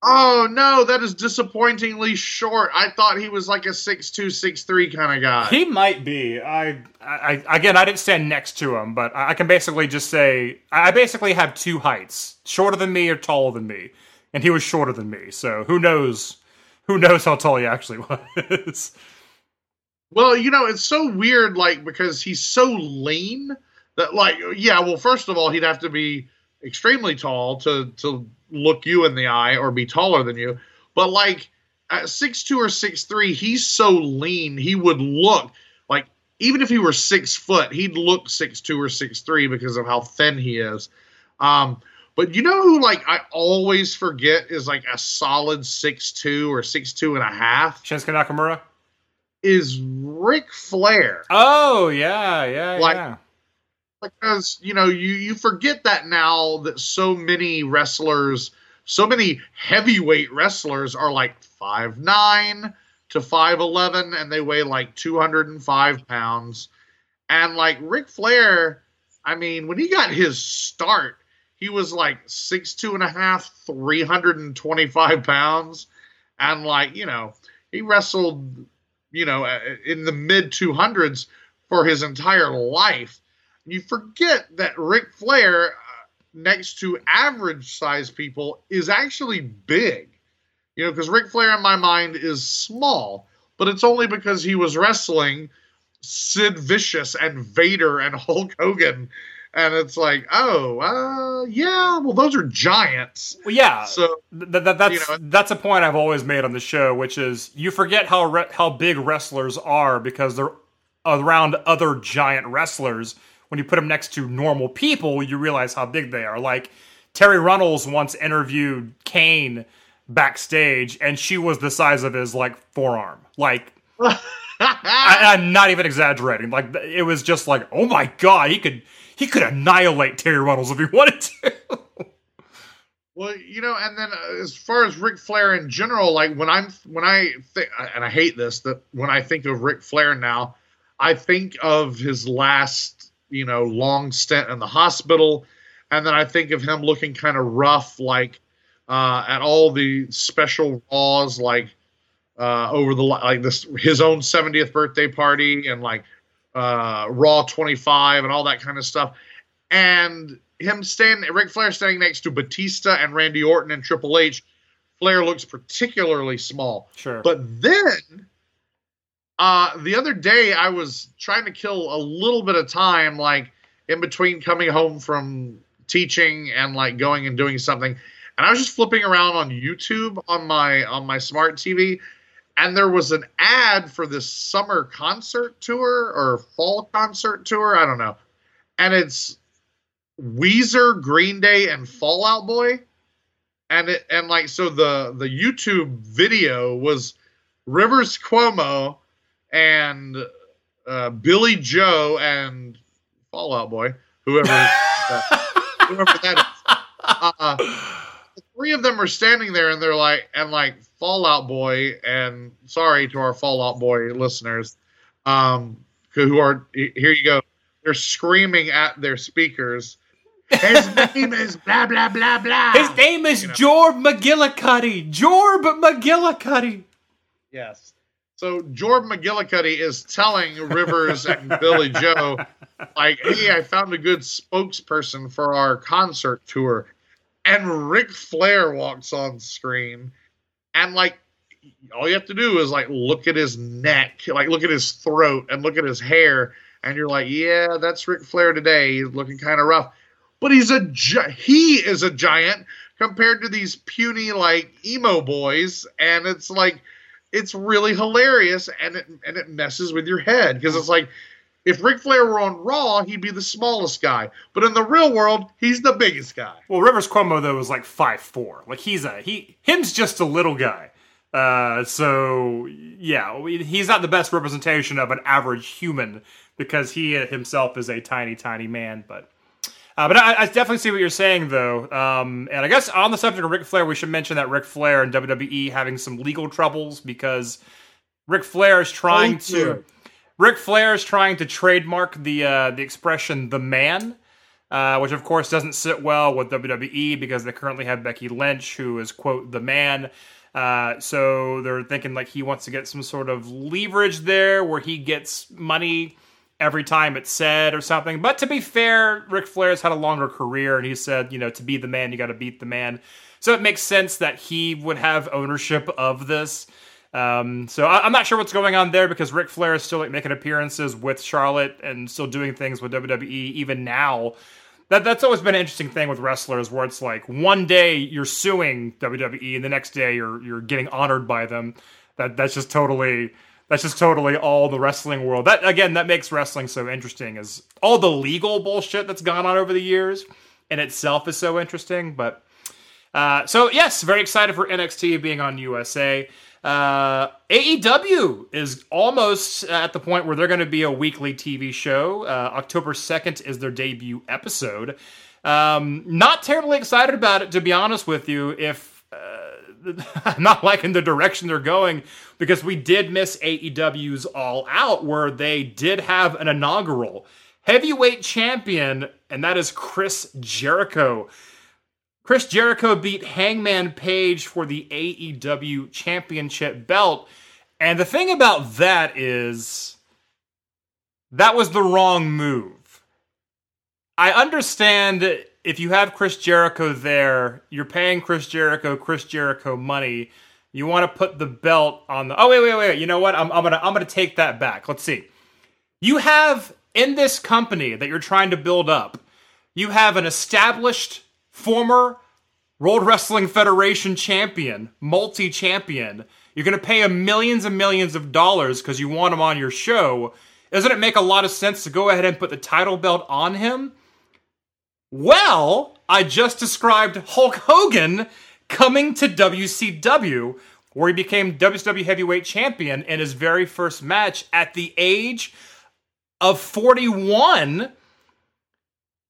Oh no, that is disappointingly short. I thought he was like a six two, six three kind of guy. He might be. I, I, again, I didn't stand next to him, but I I can basically just say I basically have two heights: shorter than me or taller than me, and he was shorter than me. So who knows? Who knows how tall he actually was? Well, you know, it's so weird, like because he's so lean that, like, yeah. Well, first of all, he'd have to be extremely tall to to look you in the eye or be taller than you. But like at six two or six three, he's so lean. He would look like even if he were six foot, he'd look six two or six three because of how thin he is. Um, but you know who like I always forget is like a solid six two or six two and a half Shinsuke Nakamura. is Ric Flair. Oh yeah, yeah, Like- yeah. Because you know you you forget that now that so many wrestlers so many heavyweight wrestlers are like five nine to 5'11 and they weigh like 205 pounds. And like Ric Flair I mean when he got his start he was like six two and a half 325 pounds. And like you know he wrestled you know uh, in the mid 200s for his entire life you forget that Ric Flair, uh, next to average size people, is actually big. You know, because Ric Flair in my mind is small, but it's only because he was wrestling Sid Vicious and Vader and Hulk Hogan. And it's like, oh, uh, yeah, well, those are giants. Well, yeah. So, Th- th- that's you know- that's a point I've always made on the show, which is you forget how re- how big wrestlers are because they're around other giant wrestlers. When you put them next to normal people, you realize how big they are. Like Terri Runnels once interviewed Kane backstage, and she was the size of his like forearm. Like I, I'm not even exaggerating. Like it was just like, oh my god, he could he could annihilate Terri Runnels if he wanted to. Well, you know, and then uh, as far as Ric Flair in general, like when I'm when I think, and I hate this, that when I think of Ric Flair now, I think of his last, you know, long stint in the hospital, and then I think of him looking kind of rough, like uh, at all the special raws, like uh, over the like this his own 70th birthday party and like uh, Raw 25 and all that kind of stuff, and him standing, Ric Flair standing next to Batista and Randy Orton and Triple H, Flair looks particularly small. Sure. But then, uh, the other day, I was trying to kill a little bit of time, like in between coming home from teaching and like going and doing something, and I was just flipping around on YouTube on my on my smart TV, and there was an ad for this summer concert tour or fall concert tour, I don't know, and it's Weezer, Green Day, and Fall Out Boy, and it and like so the the YouTube video was Rivers Cuomo and uh, Billie Joe and Fall Out Boy, whoever whoever that is. Uh, the three of them are standing there, and they're like, and like Fall Out Boy, and sorry to our Fall Out Boy listeners, um, who are here you go, they're screaming at their speakers. His name is blah blah blah blah. His name is You know. Jorb McGillicuddy. Jorb McGillicuddy. Yes. So Jordan McGillicuddy is telling Rivers and Billie Joe, like, hey, I found a good spokesperson for our concert tour. And Ric Flair walks on screen. And like all you have to do is like look at his neck, like look at his throat and look at his hair, and you're like, yeah, that's Ric Flair today. He's looking kind of rough. but he's a gi- he is a giant compared to these puny like emo boys, and it's like it's really hilarious, and it and it messes with your head because it's like. If Ric Flair were on Raw, he'd be the smallest guy, but in the real world, he's the biggest guy. Well, Rivers Cuomo though was like five four. Like he's a he him's just a little guy. Uh, so yeah, he's not the best representation of an average human because he himself is a tiny, tiny man. But uh, but I, I definitely see what you're saying though. Um, and I guess on the subject of Ric Flair, we should mention that Ric Flair and WWE having some legal troubles because Ric Flair is trying to. Ric Flair is trying to trademark the uh, the expression "the man," uh, which of course doesn't sit well with WWE because they currently have Becky Lynch, who is quote the man. Uh, so they're thinking like he wants to get some sort of leverage there, where he gets money every time it's said or something. But to be fair, Ric Flair's had a longer career, and he said, you know, to be the man, you got to beat the man. So it makes sense that he would have ownership of this. Um, so I, I'm not sure what's going on there because Ric Flair is still like making appearances with Charlotte and still doing things with WWE even now. That that's always been an interesting thing with wrestlers where it's like one day you're suing WWE and the next day you're you're getting honored by them. That that's just totally that's just totally all the wrestling world. That again that makes wrestling so interesting is all the legal bullshit that's gone on over the years in itself is so interesting, but uh, so yes, very excited for NXT being on USA. Uh, AEW is almost at the point where they're going to be a weekly TV show. Uh, October second is their debut episode. Um, not terribly excited about it, to be honest with you. If uh, I'm not liking the direction they're going, because we did miss AEW's All Out, where they did have an inaugural heavyweight champion, and that is Chris Jericho. Chris Jericho beat Hangman Page for the AEW Championship belt. And the thing about that is that was the wrong move. I understand if you have Chris Jericho there, you're paying Chris Jericho Chris Jericho money. You want to put the belt on the Oh wait, wait, wait. You know what? I'm, I'm gonna I'm gonna take that back. Let's see. You have in this company that you're trying to build up, you have an established former World Wrestling Federation champion, multi champion. You're going to pay him millions and millions of dollars because you want him on your show. Doesn't it make a lot of sense to go ahead and put the title belt on him? Well, I just described Hulk Hogan coming to WCW, where he became WCW Heavyweight Champion in his very first match at the age of 41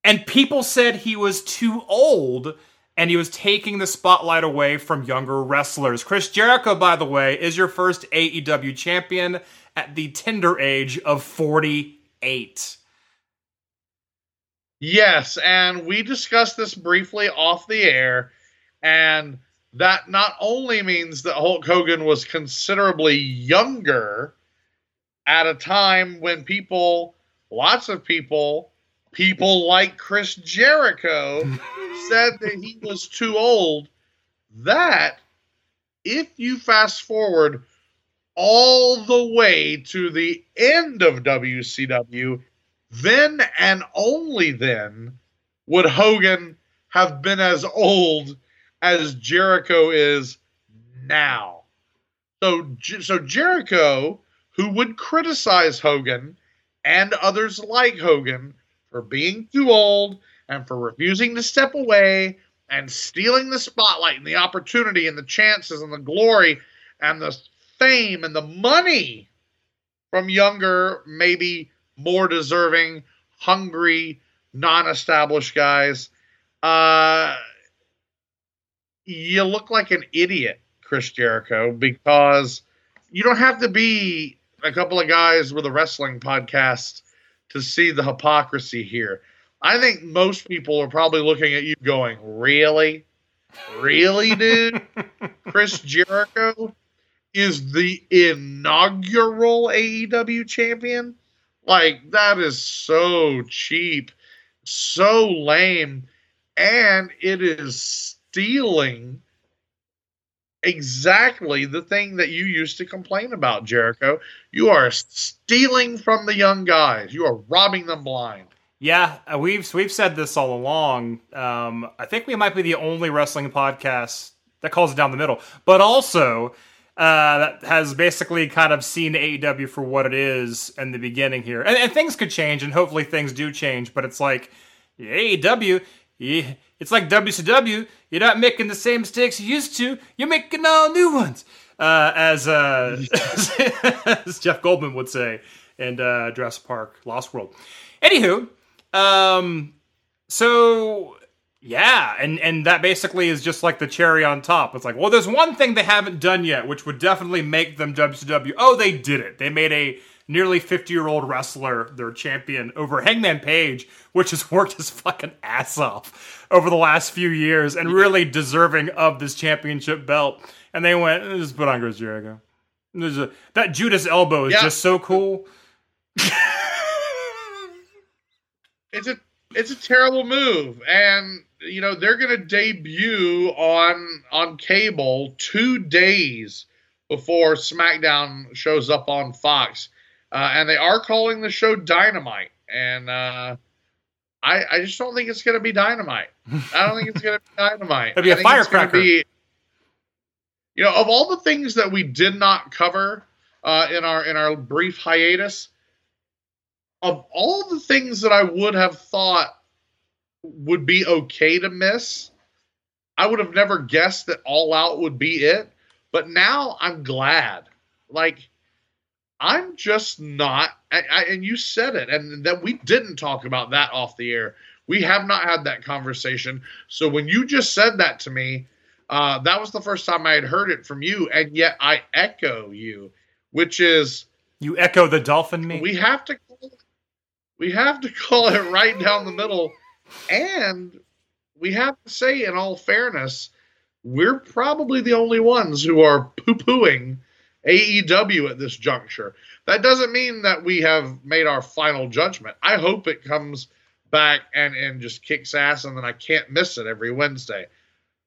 and people said he was too old and he was taking the spotlight away from younger wrestlers. Chris Jericho, by the way, is your first AEW champion at the tender age of 48. Yes, and we discussed this briefly off the air, and that not only means that Hulk Hogan was considerably younger at a time when people, lots of people, people like Chris Jericho said that he was too old. That, if you fast forward all the way to the end of WCW, then and only then would Hogan have been as old as Jericho is now. So, so Jericho, who would criticize Hogan and others like Hogan for being too old and for refusing to step away and stealing the spotlight and the opportunity and the chances and the glory and the fame and the money from younger, maybe more deserving, hungry, non-established guys. Uh, you look like an idiot, Chris Jericho, because you don't have to be a couple of guys with a wrestling podcast to see the hypocrisy here. I think most people are probably looking at you going, Really? Really, dude? Chris Jericho is the inaugural AEW champion? Like, that is so cheap, so lame, and it is stealing exactly the thing that you used to complain about, Jericho. You are stealing from the young guys, you are robbing them blind. Yeah, uh, we've we've said this all along. Um, I think we might be the only wrestling podcast that calls it down the middle, but also uh, that has basically kind of seen AEW for what it is in the beginning here. And, and things could change, and hopefully things do change. But it's like AEW, yeah, it's like WCW. You're not making the same mistakes you used to. You're making all new ones, uh, as uh, as Jeff Goldblum would say in uh, Jurassic Park: Lost World. Anywho, um, so yeah, and and that basically is just like the cherry on top. It's like, well, there's one thing they haven't done yet, which would definitely make them WCW. Oh, they did it. They made a nearly 50 year old wrestler their champion over Hangman Page, which has worked his fucking ass off over the last few years and really deserving of this championship belt. And they went, just put on Chris Jericho. A, that Judas elbow is Yeah. just so cool. it's a it's a terrible move and you know they're going to debut on on cable 2 days before SmackDown shows up on Fox uh, and they are calling the show Dynamite and uh I, I just don't think it's going to be dynamite. I don't think it's going to be dynamite. It'll be a I think it's gonna firecracker. be- you know, of all the things that we did not cover uh, in our in our brief hiatus, of all the things that I would have thought would be okay to miss, I would have never guessed that All Out would be it. But now I'm glad. Like, I'm just not. I, I, and you said it, and that we didn't talk about that off the air. We have not had that conversation. So when you just said that to me, uh, that was the first time I had heard it from you, and yet I echo you, which is You echo the dolphin me. we have to we have to call it right down the middle and we have to say in all fairness we're probably the only ones who are poo-pooing AEW at this juncture. That doesn't mean that we have made our final judgment. I hope it comes back and and just kicks ass and then I can't miss it every Wednesday.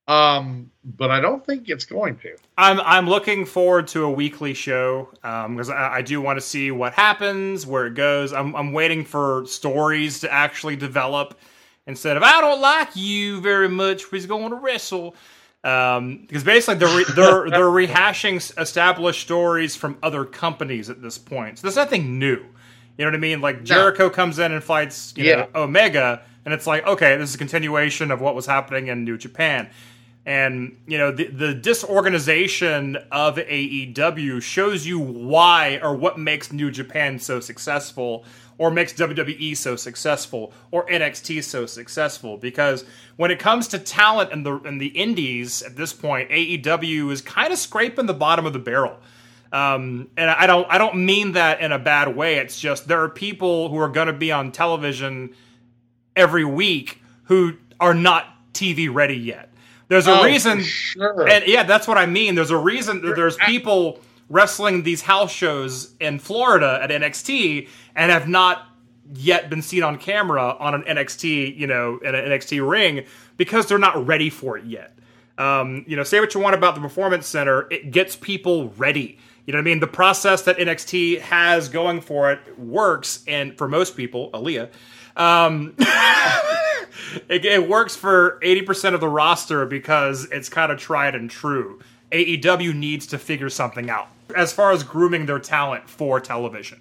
Um, but I don't think it's going to. I'm I'm looking forward to a weekly show because I, I do want to see what happens, where it goes. I'm I'm waiting for stories to actually develop instead of I don't like you very much. We're going to wrestle. Um, because basically they're re- they're they're rehashing established stories from other companies at this point. So there's nothing new. You know what I mean? Like Jericho comes in and fights you know, Yeah. Omega, and it's like okay, this is a continuation of what was happening in New Japan. And you know the the disorganization of AEW shows you why or what makes New Japan so successful, or makes WWE so successful, or NXT so successful. Because when it comes to talent in the in the indies at this point, AEW is kind of scraping the bottom of the barrel. Um, and I don't I don't mean that in a bad way. It's just there are people who are going to be on television every week who are not TV ready yet. There's a Oh, reason, sure. and yeah, that's what I mean. There's a reason that there's people wrestling these house shows in Florida at NXT and have not yet been seen on camera on an NXT, you know, in an NXT ring because they're not ready for it yet. Um, you know, say what you want about the Performance Center, it gets people ready. You know what I mean? The process that NXT has going for it works, and for most people, Aliyah, um, it, it works for 80% of the roster because it's kind of tried and true. AEW needs to figure something out as far as grooming their talent for television.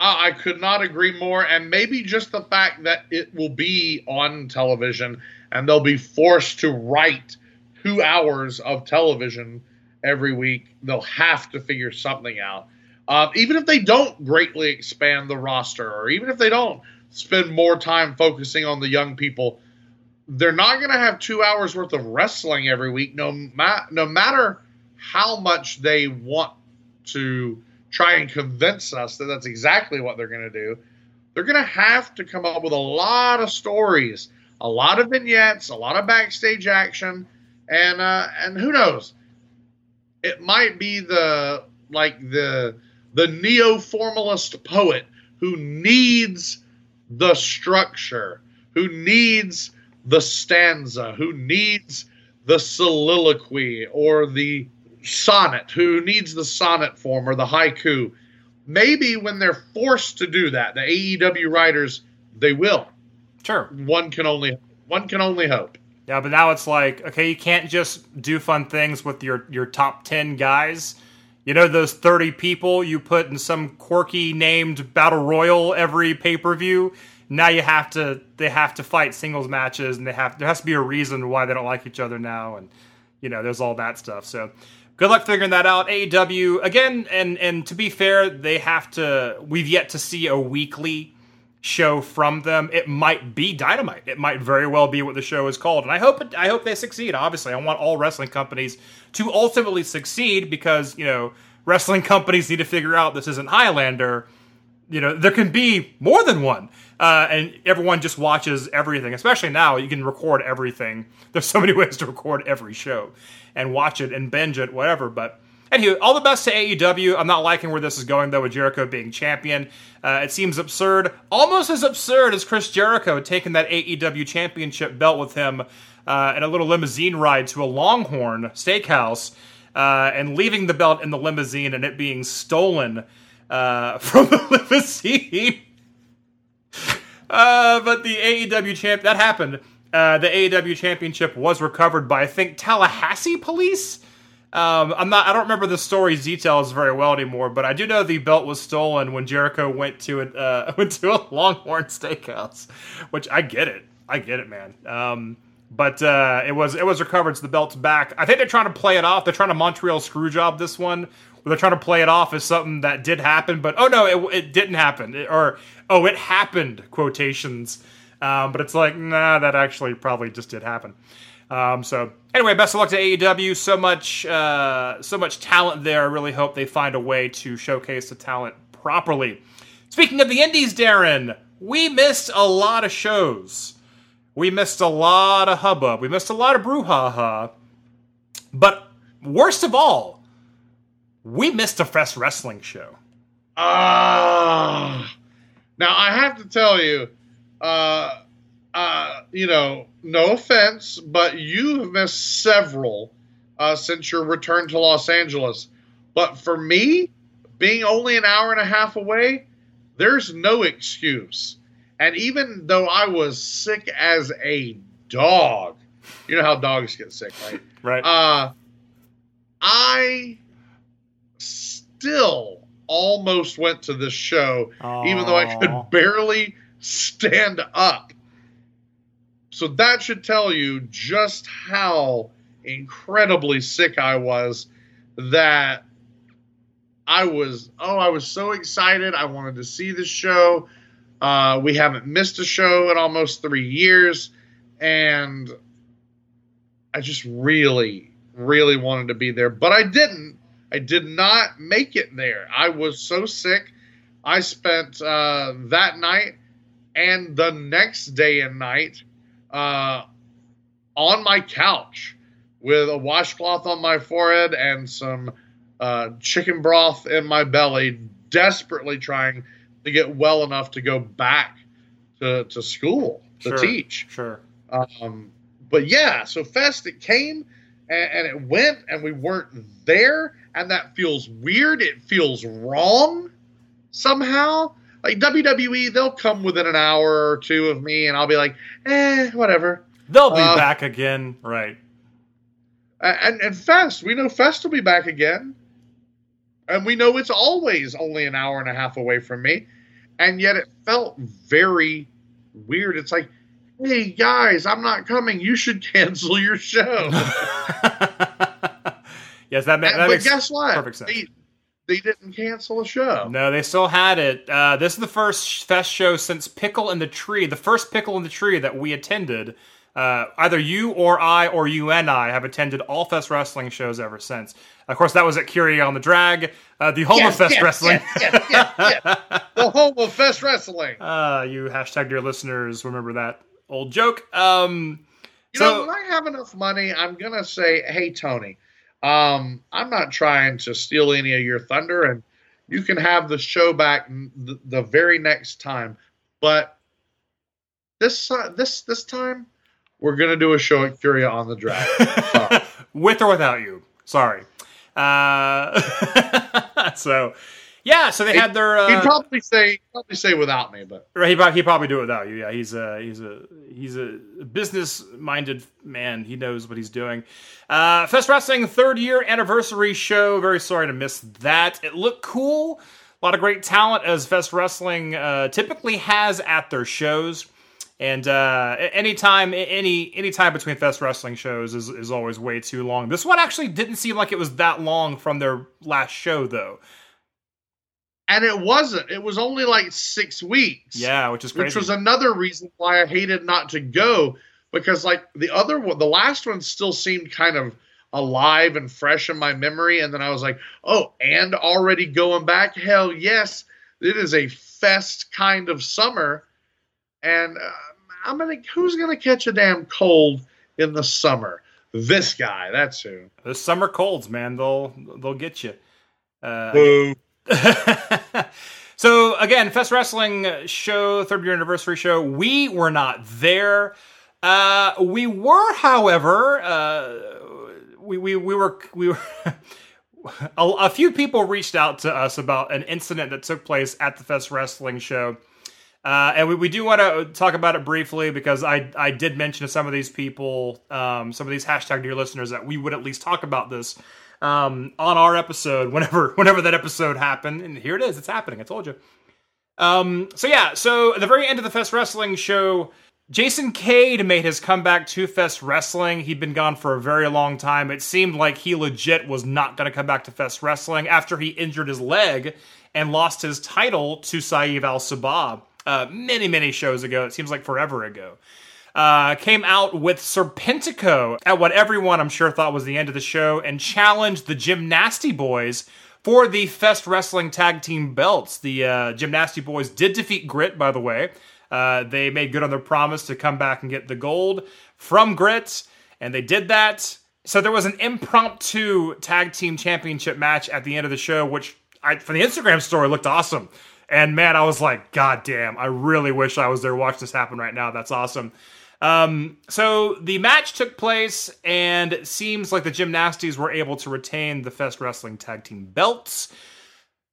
Uh, I could not agree more. And maybe just the fact that it will be on television and they'll be forced to write two hours of television every week, they'll have to figure something out. Uh, even if they don't greatly expand the roster, or even if they don't spend more time focusing on the young people, they're not going to have two hours worth of wrestling every week, no, ma- no matter how much they want to try and convince us that that's exactly what they're going to do. They're going to have to come up with a lot of stories, a lot of vignettes, a lot of backstage action, and uh, and who knows? It might be the like the the neo formalist poet who needs the structure, who needs the stanza, who needs the soliloquy or the sonnet, who needs the sonnet form or the haiku. Maybe when they're forced to do that, the AEW writers, they will. Sure. one can only one can only hope. Yeah, but now it's like, okay, you can't just do fun things with your your top 10 guys. You know those 30 people you put in some quirky named battle royal every pay-per-view? Now you have to they have to fight singles matches and they have there has to be a reason why they don't like each other now and you know, there's all that stuff. So, good luck figuring that out. AEW again and and to be fair, they have to we've yet to see a weekly show from them. It might be Dynamite. It might very well be what the show is called. And I hope it, I hope they succeed. Obviously, I want all wrestling companies to ultimately succeed because, you know, wrestling companies need to figure out this isn't Highlander. You know, there can be more than one. Uh, and everyone just watches everything, especially now. You can record everything. There's so many ways to record every show and watch it and binge it, whatever. But Anywho, all the best to AEW. I'm not liking where this is going though, with Jericho being champion. Uh, it seems absurd, almost as absurd as Chris Jericho taking that AEW championship belt with him uh, in a little limousine ride to a Longhorn steakhouse, uh, and leaving the belt in the limousine and it being stolen uh, from the limousine. Uh, but the AEW champ that happened. Uh, the AEW championship was recovered by I think Tallahassee police. Um, I'm not. I don't remember the story's details very well anymore, but I do know the belt was stolen when Jericho went to it. Uh, went to a Longhorn Steakhouse, which I get it. I get it, man. Um, but uh, it was it was recovered, so the belt's back. I think they're trying to play it off. They're trying to Montreal screw job this one, where they're trying to play it off as something that did happen, but oh no, it, it didn't happen, It- or oh it happened quotations. Um, but it's like nah, that actually probably just did happen. Um, so anyway, best of luck to AEW. So much, uh, so much talent there. I really hope they find a way to showcase the talent properly. Speaking of the Indies, Daryn, we missed a lot of shows. We missed a lot of hubbub. We missed a lot of brouhaha. But worst of all, we missed a Fest Wrestling show. Ah. now I have to tell you, uh, uh, you know, no offense, but you have missed several uh, since your return to Los Angeles. But for me, being only an hour and a half away, there's no excuse. And even though I was sick as a dog, you know how dogs get sick, right? Right. Uh, I still almost went to this show, even though I could barely stand up. So that should tell you just how incredibly sick I was that I was, oh, I was so excited. I wanted to see the show. Uh, we haven't missed a show in almost three years. And I just really, really wanted to be there, but I didn't. I did not make it there. I was so sick. I spent uh, that night and the next day and night uh, on my couch with a washcloth on my forehead and some uh, chicken broth in my belly, desperately trying to get well enough to go back to, to school to Sure. teach. Sure. Um, but yeah, so Fest it came and, and it went, and we weren't there, and that feels weird. It feels wrong somehow. Like WWE, they'll come within an hour or two of me, and I'll be like, eh, whatever. They'll be Uh, back again. Right. And and Fest, we know Fest will be back again, and we know it's always only an hour and a half away from me, and yet it felt very weird. It's like, hey guys, I'm not coming. You should cancel your show. yes, that, ma- that but makes guess what? perfect sense. They, they didn't cancel a show. No, they still had it. Uh, this is the first fest show since Pickle in the Tree, the first Pickle in the Tree that we attended. Uh, either you or I or you and I have attended all Fest Wrestling shows ever since. Of course, that was at Curia on the Drag, uh, the home of Fest yes, Wrestling. Yes, yes, yes, yes. the home of Fest Wrestling. Uh, you hashtag dear listeners remember that old joke. Um, You so know, when I have enough money, I'm gonna say, "Hey, Tony, um, I'm not trying to steal any of your thunder, and you can have the show back the, the very next time." But this uh, this this time, we're gonna do a show at Curia on the drag. With or without you. Sorry. Uh, so, Yeah, so they had their. He'd Uh, probably say probably say without me, but Right, he probably, he probably do it without you. Yeah, he's a he's a he's a business minded man. He knows what he's doing. Uh, Fest Wrestling third year anniversary show. Very sorry to miss that. It looked cool. A lot of great talent as Fest Wrestling uh, typically has at their shows. And uh, anytime, any any time between Fest Wrestling shows is, is always way too long. This one actually didn't seem like it was that long from their last show, though. And it wasn't. It was only like six weeks. Yeah, which is crazy. which was another reason why I hated not to go because like the other one, the last one still seemed kind of alive and fresh in my memory, and then I was like, oh, and already going back, hell yes, it is a fest kind of summer, and uh, I'm gonna who's gonna catch a damn cold in the summer? This guy, that's who. the summer colds, man. They'll they'll get you. Uh, Boo. so again, Fest Wrestling show, third year anniversary show. We were not there. Uh, we were, however, uh, we, we we were we were. a, a few people reached out to us about an incident that took place at the Fest Wrestling show. Uh, and we, we do want to talk about it briefly because I, I did mention to some of these people, um, some of these hashtag dear listeners, that we would at least talk about this um, on our episode whenever whenever that episode happened. And here it is, it's happening. I told you. Um, so yeah, so at the very end of the Fest Wrestling show, Jason Cade made his comeback to Fest Wrestling. He'd been gone for a very long time. It seemed like he legit was not going to come back to Fest Wrestling after he injured his leg and lost his title to Saeed Al Sabah uh, many, many shows ago. It seems like forever ago. Uh, came out with Serpentico at what everyone I'm sure thought was the end of the show and challenged the Gymnasty Boys for the Fest Wrestling Tag Team belts. The uh, Gymnasty Boys did defeat Grit, by the way. Uh, they made good on their promise to come back and get the gold from Grit, and they did that. So there was an impromptu tag team championship match at the end of the show, which I, for the Instagram story looked awesome. And man, I was like, God damn, I really wish I was there watching this happen right now. That's awesome. Um, so the match took place, and it seems like the Gymnasties were able to retain the Fest Wrestling Tag Team belts.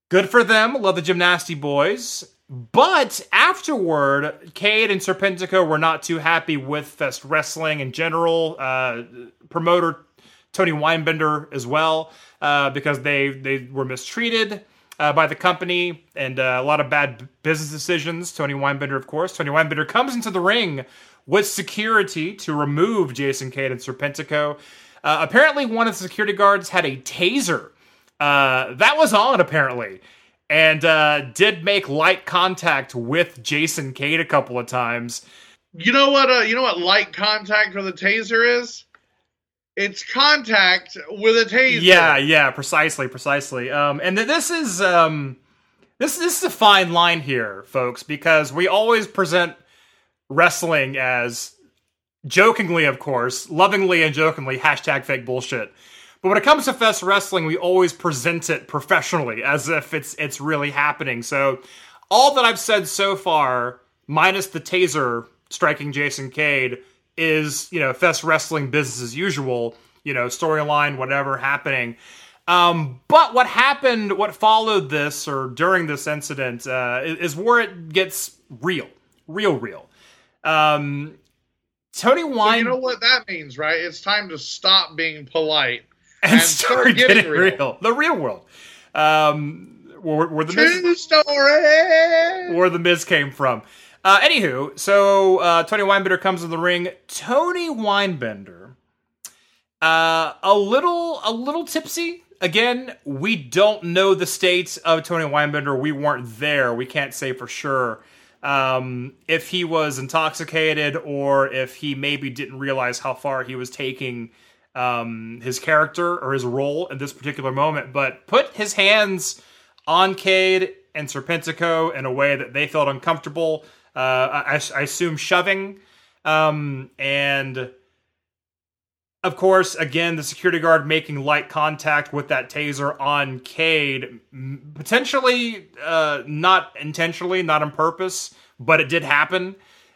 Good for them. Love the Gymnasty boys. But afterward, Cade and Serpentico were not too happy with Fest Wrestling in general. Uh, promoter Tony Weinbender as well, uh, because they they were mistreated uh, by the company and uh, a lot of bad business decisions. Tony Weinbender, of course. Tony Weinbender comes into the ring with security to remove Jason Cade and Serpentico. Uh, apparently, one of the security guards had a taser. Uh, that was on, apparently, and uh, did make light contact with Jason Cade a couple of times. You know what? Uh, you know what light contact with a taser is? It's contact with a taser. Yeah, yeah, precisely, precisely. Um, and th- this is um, this this is a fine line here, folks, because we always present wrestling as jokingly, of course, lovingly and jokingly, hashtag fake bullshit. But when it comes to Fest Wrestling, we always present it professionally, as if it's it's really happening. So all that I've said so far, minus the taser striking Jason Cade, is you know Fest Wrestling business as usual. You know storyline, whatever happening. Um, but what happened, what followed this or during this incident, uh, is, is where it gets real, real, real. Um, Tony So Wine you know what that means, right? It's time to stop being polite and, and start, start getting, getting real. real. the real world. Um, where, where the Miz, True story. where the Miz came from. Uh, anywho, so uh, Tony Weinbender comes in the ring. Tony Weinbender, uh, a little, a little tipsy. Again, we don't know the state of Tony Weinbender. We weren't there. We can't say for sure um, if he was intoxicated or if he maybe didn't realize how far he was taking um, his character or his role in this particular moment. But put his hands on Cade and Serpentico in a way that they felt uncomfortable. Uh, I, I assume shoving. Um, and of course, again, the security guard making light contact with that taser on Cade, potentially uh, not intentionally, not on purpose, but it did happen.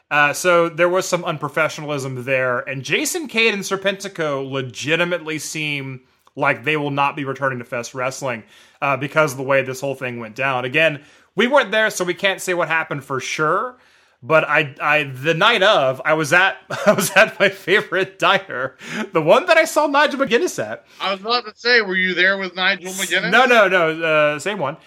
Uh, so there was some unprofessionalism there, and Jason Cade and Serpentico legitimately seem like they will not be returning to Fest Wrestling uh, because of the way this whole thing went down. Again, we weren't there, so we can't say what happened for sure. But I, I, the night of, I was at, I was at my favorite diner, the one that I saw Nigel McGuinness at. I was about to say, were you there with Nigel McGuinness? No, no, no, uh, same one.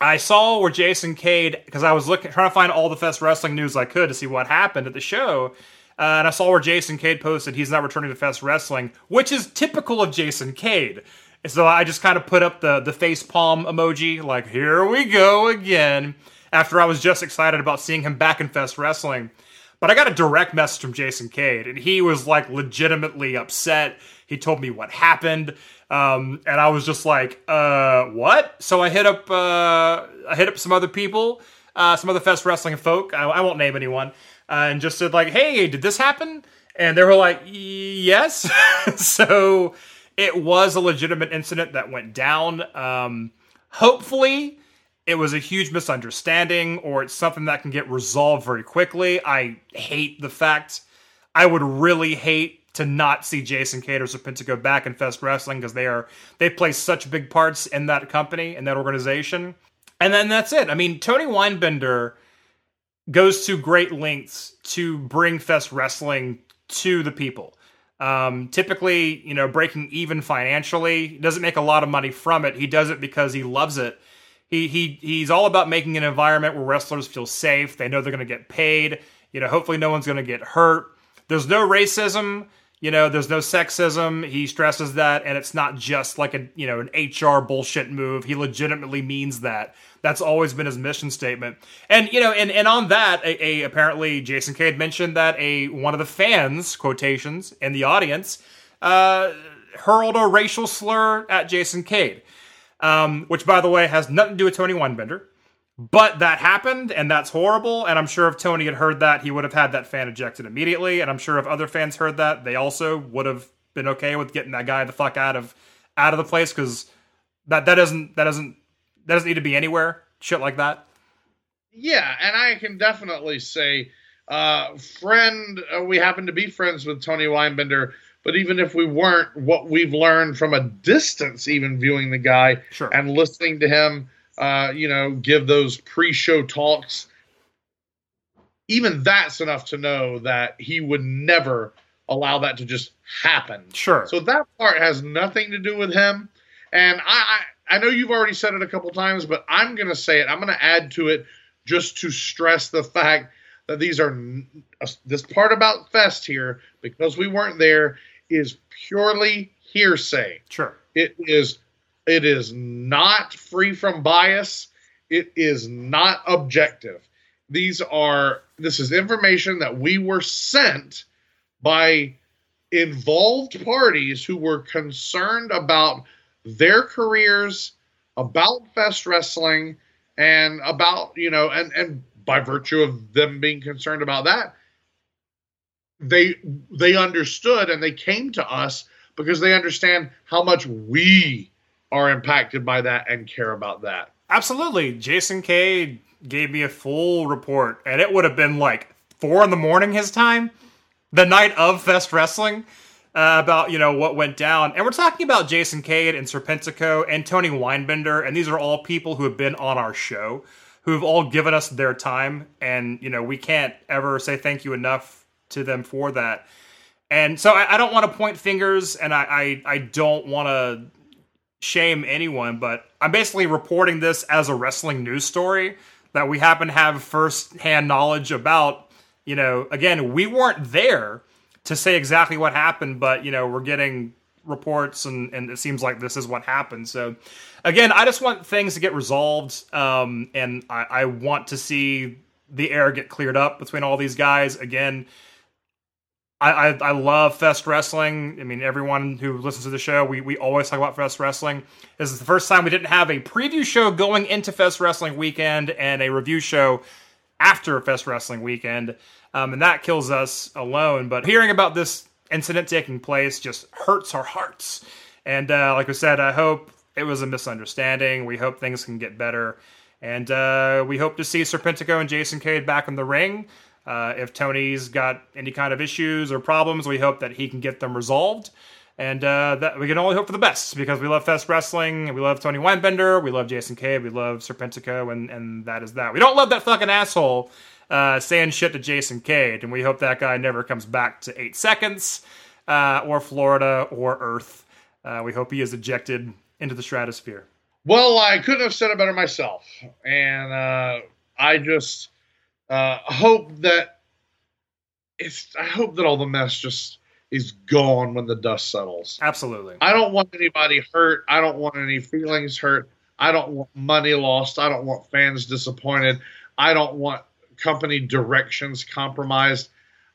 I saw where Jason Cade because I was looking trying to find all the Fest Wrestling news I could to see what happened at the show. Uh, and I saw where Jason Cade posted he's not returning to Fest Wrestling, which is typical of Jason Cade. So I just kind of put up the the face palm emoji, like here we go again. After I was just excited about seeing him back in Fest Wrestling, but I got a direct message from Jason Cade, and he was like legitimately upset. He told me what happened, um, and I was just like, "Uh, what?" So I hit up, uh, I hit up some other people, uh, some other Fest Wrestling folk. I, I won't name anyone, uh, and just said like, "Hey, did this happen?" And they were like, "Yes." so it was a legitimate incident that went down. Um, hopefully, it was a huge misunderstanding or it's something that can get resolved very quickly. I hate the fact, I would really hate to not see Jason Cade or Serpentico back in Fest Wrestling because they are they play such big parts in that company in that organization. And then that's it. I mean, Tony Weinbender goes to great lengths to bring Fest Wrestling to the people. Um, typically, you know, breaking even financially, doesn't make a lot of money from it. He does it because he loves it. He he he's all about making an environment where wrestlers feel safe. They know they're going to get paid. You know, hopefully no one's going to get hurt. There's no racism. You know, there's no sexism. He stresses that, and it's not just like a you know an HR bullshit move. He legitimately means that. That's always been his mission statement. And you know, and, and on that, a, a apparently Jason Cade mentioned that a one of the fans quotations in the audience uh, hurled a racial slur at Jason Cade, um, which by the way has nothing to do with Tony Weinbender. But that happened, and that's horrible. And I'm sure if Tony had heard that, he would have had that fan ejected immediately. And I'm sure if other fans heard that, they also would have been okay with getting that guy the fuck out of out of the place because that that doesn't that doesn't that doesn't need to be anywhere. Shit like that. Yeah, and I can definitely say, uh, friend, uh, we happen to be friends with Tony Weinbender. But even if we weren't, what we've learned from a distance, even viewing the guy Sure. and listening to him, uh, you know, give those pre-show talks, even that's enough to know that he would never allow that to just happen. Sure. So that part has nothing to do with him. And I, I, I know you've already said it a couple times, but I'm going to say it. I'm going to add to it just to stress the fact that these are this part about Fest here because we weren't there is purely hearsay. Sure. It is it is not free from bias. It is not objective. These are this is information that we were sent by involved parties who were concerned about their careers, about Fest Wrestling, and about, you know, and and by virtue of them being concerned about that, they they understood and they came to us because they understand how much we are impacted by that and care about that. Absolutely. Jason Cade gave me a full report, and it would have been like four in the morning his time, the night of Fest Wrestling, uh, about you know what went down. And we're talking about Jason Cade and Serpentico and Tony Weinbender, and these are all people who have been on our show, who have all given us their time, and you know we can't ever say thank you enough to them for that. And so I, I don't want to point fingers, and I I, I don't want to shame anyone, but I'm basically reporting this as a wrestling news story that we happen to have first-hand knowledge about. You know, again, we weren't there to say exactly what happened, but you know, we're getting reports and, and it seems like this is what happened. So again, I just want things to get resolved. Um, and I, I want to see the air get cleared up between all these guys. Again, I, I, I love Fest Wrestling. I mean, everyone who listens to the show, we, we always talk about Fest Wrestling. This is the first time we didn't have a preview show going into Fest Wrestling weekend and a review show after Fest Wrestling weekend. Um, and that kills us alone. But hearing about this incident taking place just hurts our hearts. And uh, like I said, I hope it was a misunderstanding. We hope things can get better. And uh, we hope to see Serpentico and Jason Cade back in the ring. Uh, if Tony's got any kind of issues or problems, we hope that he can get them resolved. And uh, that we can only hope for the best because we love Fest Wrestling, we love Tony Weinbender, we love Jason Cade, we love Serpentico, and, and that is that. We don't love that fucking asshole uh, saying shit to Jason Cade, and we hope that guy never comes back to eight seconds, uh, or Florida, or Earth. Uh, we hope he is ejected into the stratosphere. Well, I couldn't have said it better myself, and uh, I just uh, hope that it's. I hope that all the mess just is gone when the dust settles. Absolutely. I don't want anybody hurt. I don't want any feelings hurt. I don't want money lost. I don't want fans disappointed. I don't want company directions compromised.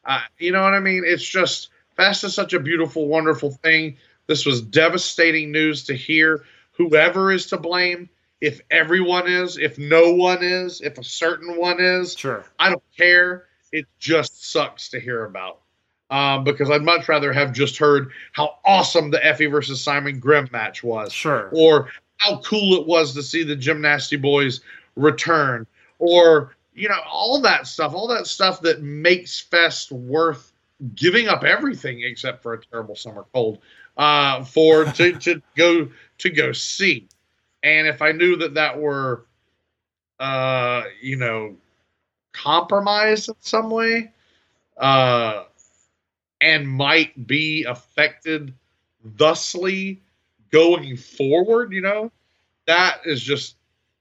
Uh, you know what I mean? It's just Fest is such a beautiful, wonderful thing. This was devastating news to hear. Whoever is to blame, if everyone is, if no one is, if a certain one is, Sure. I don't care. It just sucks to hear about. Um, because I'd much rather have just heard how awesome the Effy versus Simon Grimm match was Sure. or how cool it was to see the Gymnasty Boys return, or you know all that stuff, all that stuff that makes Fest worth giving up everything except for a terrible summer cold uh, for to, to go to go see. And if I knew that that were, uh, you know, compromised in some way, uh, and might be affected thusly going forward, you know, that is just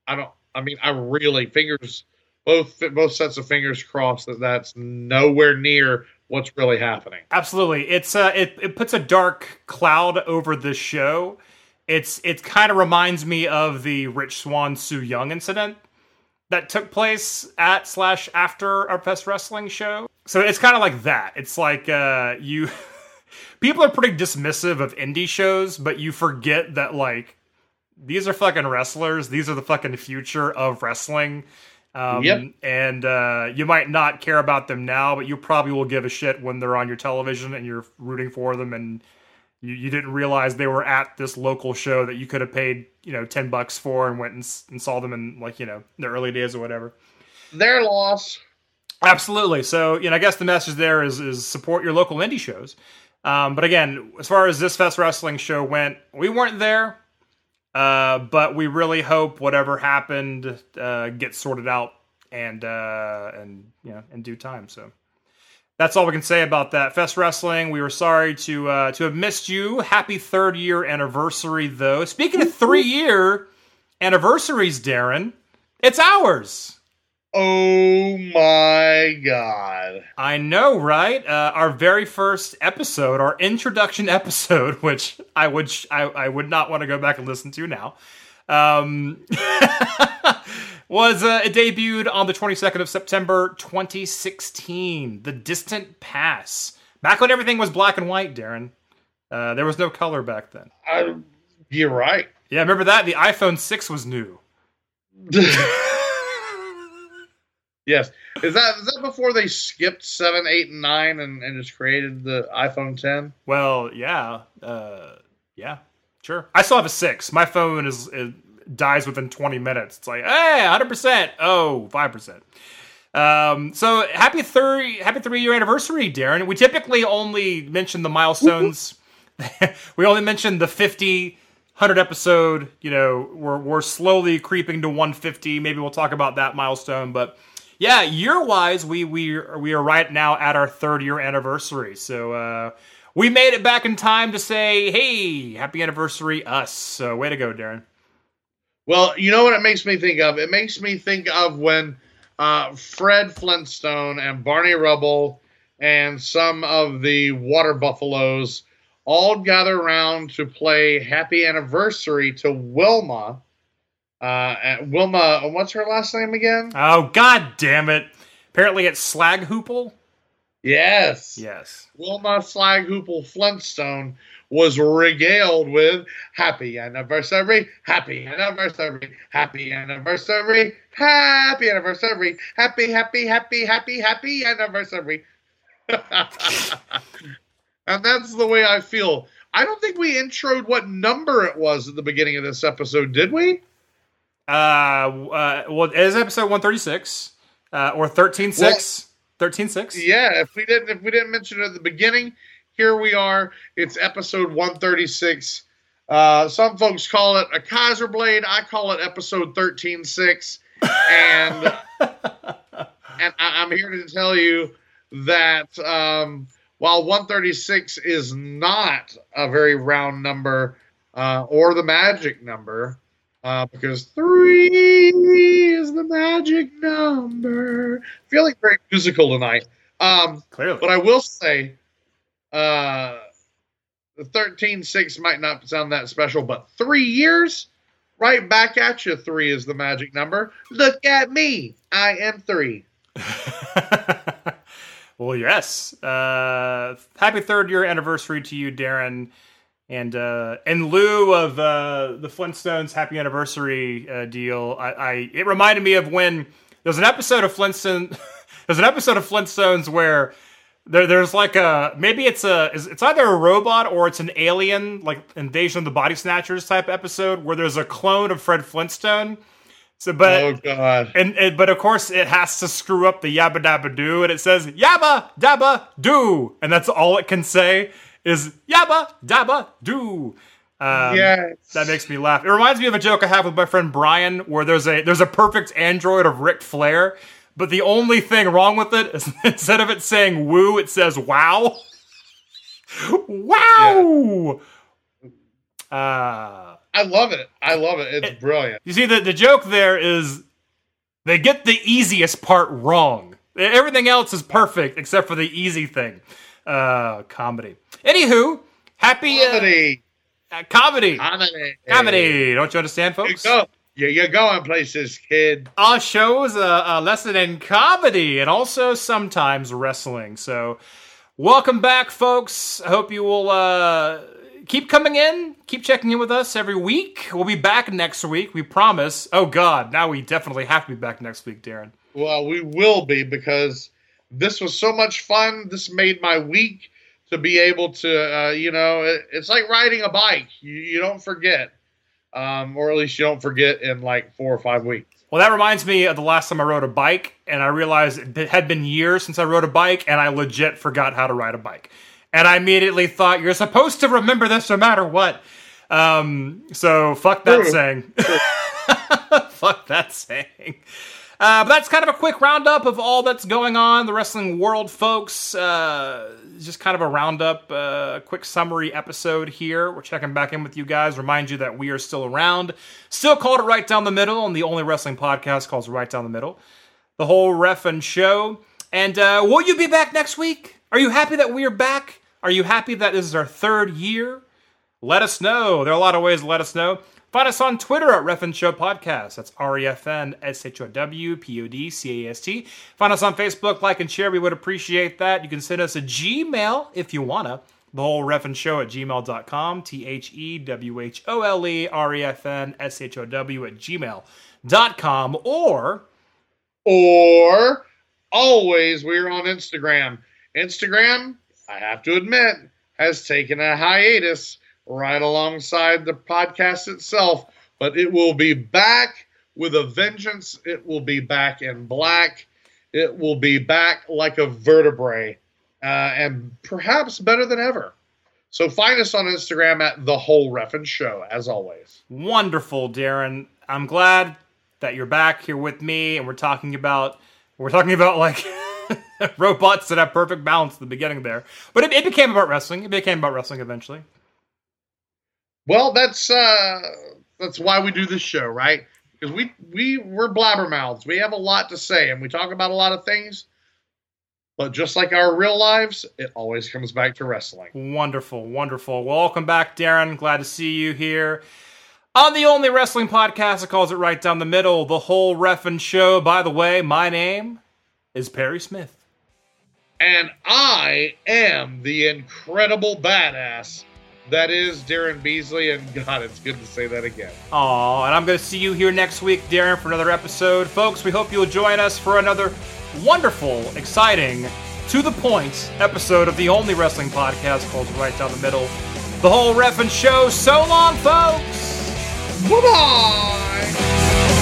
I don't I mean I really fingers both both sets of fingers crossed that that's nowhere near what's really happening. Absolutely. It's uh it, it puts a dark cloud over the show. It's it kind of reminds me of the Rich Swann Su Yung incident that took place at slash after our Fest Wrestling show. So it's kind of like that. It's like uh you people are pretty dismissive of indie shows, but you forget that like these are fucking wrestlers. These are the fucking future of wrestling. Um, Yep. And uh, you might not care about them now, but you probably will give a shit when they're on your television and you're rooting for them and you, you didn't realize they were at this local show that you could have paid, you know, 10 bucks for and went and, and saw them in like, you know, the early days or whatever. Their loss. Absolutely. So, you know, I guess the message there is is support your local indie shows. Um, but again, as far as this Fest Wrestling show went, we weren't there. Uh, but we really hope whatever happened uh, gets sorted out and uh, and you know in due time. So that's all we can say about that Fest Wrestling. We were sorry to uh, to have missed you. Happy third year anniversary, though. Speaking of three year anniversaries, Daryn, it's ours. Oh my god. I know, right? Uh, our very first episode, our introduction episode, which I would sh- I, I would not want to go back and listen to now, um, was uh, it debuted on the 22nd of September 2016. The Distant Pass, back when everything was black and white. Daryn, uh, there was no color back then. I, you're right. Yeah, remember that? The iPhone 6 was new. yes. Is that is that before they skipped seven, eight, and nine and, and just created the iPhone ten? Well, yeah, uh, yeah, sure. I still have a six. My phone is it dies within twenty minutes. It's like, hey, hundred percent. Oh, 5 percent. Um, so happy three, happy three year anniversary, Daryn. We typically only mention the milestones. we only mention the 50, 100 episode. You know, we're we're slowly creeping to one fifty. Maybe we'll talk about that milestone, but. Yeah, year wise, we we we are right now at our third year anniversary. So uh, we made it back in time to say, "Hey, happy anniversary, us!" So way to go, Daryn. Well, you know what it makes me think of? It makes me think of when uh, Fred Flintstone and Barney Rubble and some of the Water Buffaloes all gather around to play Happy Anniversary to Wilma. Uh, Wilma, what's her last name again? Oh God damn it! Apparently, it's Slaghoople. Yes. Yes. Wilma Slaghoople Flintstone was regaled with happy anniversary, happy anniversary, happy anniversary, happy anniversary, happy, happy, happy, happy, happy anniversary. and that's the way I feel. I don't think we introed what number it was at the beginning of this episode, did we? Uh, uh well, it is episode one thirty six, uh, or thirteen six. Thirteen six. Yeah, if we didn't if we didn't mention it at the beginning, here we are. It's episode 136. Uh, some folks call it a Kaiser Blade. I call it episode 13.6. And, and I, I'm here to tell you that um, while 136 is not a very round number uh, or the magic number, uh, because three is the magic number. Feeling very musical tonight. Um, Clearly. but I will say, uh, the thirteen six might not sound that special, but three years, right back at you. Three is the magic number. Look at me, I am three. well, yes. Uh, happy third year anniversary to you, Daryn. And uh, in lieu of uh, the Flintstones happy anniversary uh, deal, I, I it reminded me of when there's an episode of Flintstone. there's an episode of Flintstones where there, there's like a maybe it's a it's either a robot or it's an alien like Invasion of the Body Snatchers type episode where there's a clone of Fred Flintstone. So, but oh God! and, and but of course it has to screw up the yabba dabba do, and it says yabba dabba do, and that's all it can say is yabba dabba do. Um, yes, that makes me laugh. It reminds me of a joke I have with my friend Brian, where there's a there's a perfect android of Ric Flair, but the only thing wrong with it is instead of it saying woo, it says wow. wow. Uh, I love it. I love it. It's brilliant. you see, the, the joke there is they get the easiest part wrong. Everything else is perfect except for the easy thing. Uh, comedy. Anywho, happy uh, Comedy, uh, comedy. comedy, Comedy. Don't you understand, folks? Yeah, you're going places, kid. Our show's a, a lesson in comedy and also sometimes wrestling. So, welcome back, folks. I hope you will uh, keep coming in, keep checking in with us every week. We'll be back next week, we promise. Oh, God, now we definitely have to be back next week, Daryn. Well, we will be because this was so much fun. This made my week to be able to, uh, you know, it, it's like riding a bike. You, you don't forget, um, or at least you don't forget in like four or five weeks. Well, that reminds me of the last time I rode a bike, and I realized it had been years since I rode a bike, and I legit forgot how to ride a bike. And I immediately thought, you're supposed to remember this no matter what. Um, so, fuck that True. saying. fuck that saying. Uh, but that's kind of a quick roundup of all that's going on in the wrestling world, folks. Uh, just kind of a roundup, uh, quick summary episode here. We're checking back in with you guys. Remind you that we are still around. Still called it Right Down the Middle, and the only wrestling podcast calls Right Down the Middle. The whole reffin' show. And uh, will you be back next week? Are you happy that we are back? Are you happy that this is our third year? Let us know. There are a lot of ways to let us know. Find us on Twitter at Refn Show Podcast. That's R E F N S H O W P O D C A S T. Find us on Facebook, like and share. We would appreciate that. You can send us a Gmail if you wanna. The whole Refn Show at gmail.com. T H E W H O L E R E F N S H O W at gmail.com. Or Or always, we're on Instagram. Instagram, I have to admit, has taken a hiatus right alongside the podcast itself, but it will be back with a vengeance. It will be back in black. It will be back like a vertebrae, uh, and perhaps better than ever. So find us on Instagram at the whole Reffin Show, as always. wonderful, Daryn. I'm glad that you're back here with me, and we're talking about we're talking about like robots that have perfect balance at the beginning there. But it, it became about wrestling. It became about wrestling eventually. Well, that's uh, that's why we do this show, right? Because we we we're blabbermouths. We have a lot to say, and we talk about a lot of things. But just like our real lives, it always comes back to wrestling. Wonderful, wonderful. Welcome back, Daryn. Glad to see you here. On the only wrestling podcast that calls it right down the middle, the whole reffin' show. By the way, my name is Perry Smith. And I am the incredible badass that is Daryn Beasley. And God, it's good to say that again. Aw, and I'm going to see you here next week, Daryn, for another episode. Folks, we hope you'll join us for another wonderful, exciting, to the point episode of the only wrestling podcast called Right Down the Middle. The whole reffin' show. So long, folks! Bye bye.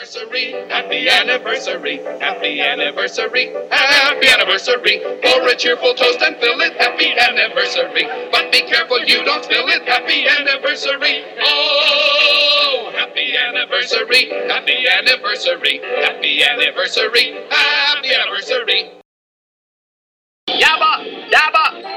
anniversary, happy anniversary, happy anniversary, happy anniversary. Pour a cheerful toast and fill it, happy anniversary. But be careful you don't spill it, happy anniversary. Oh, happy anniversary, happy anniversary, happy anniversary, happy anniversary. Yabba, yabba,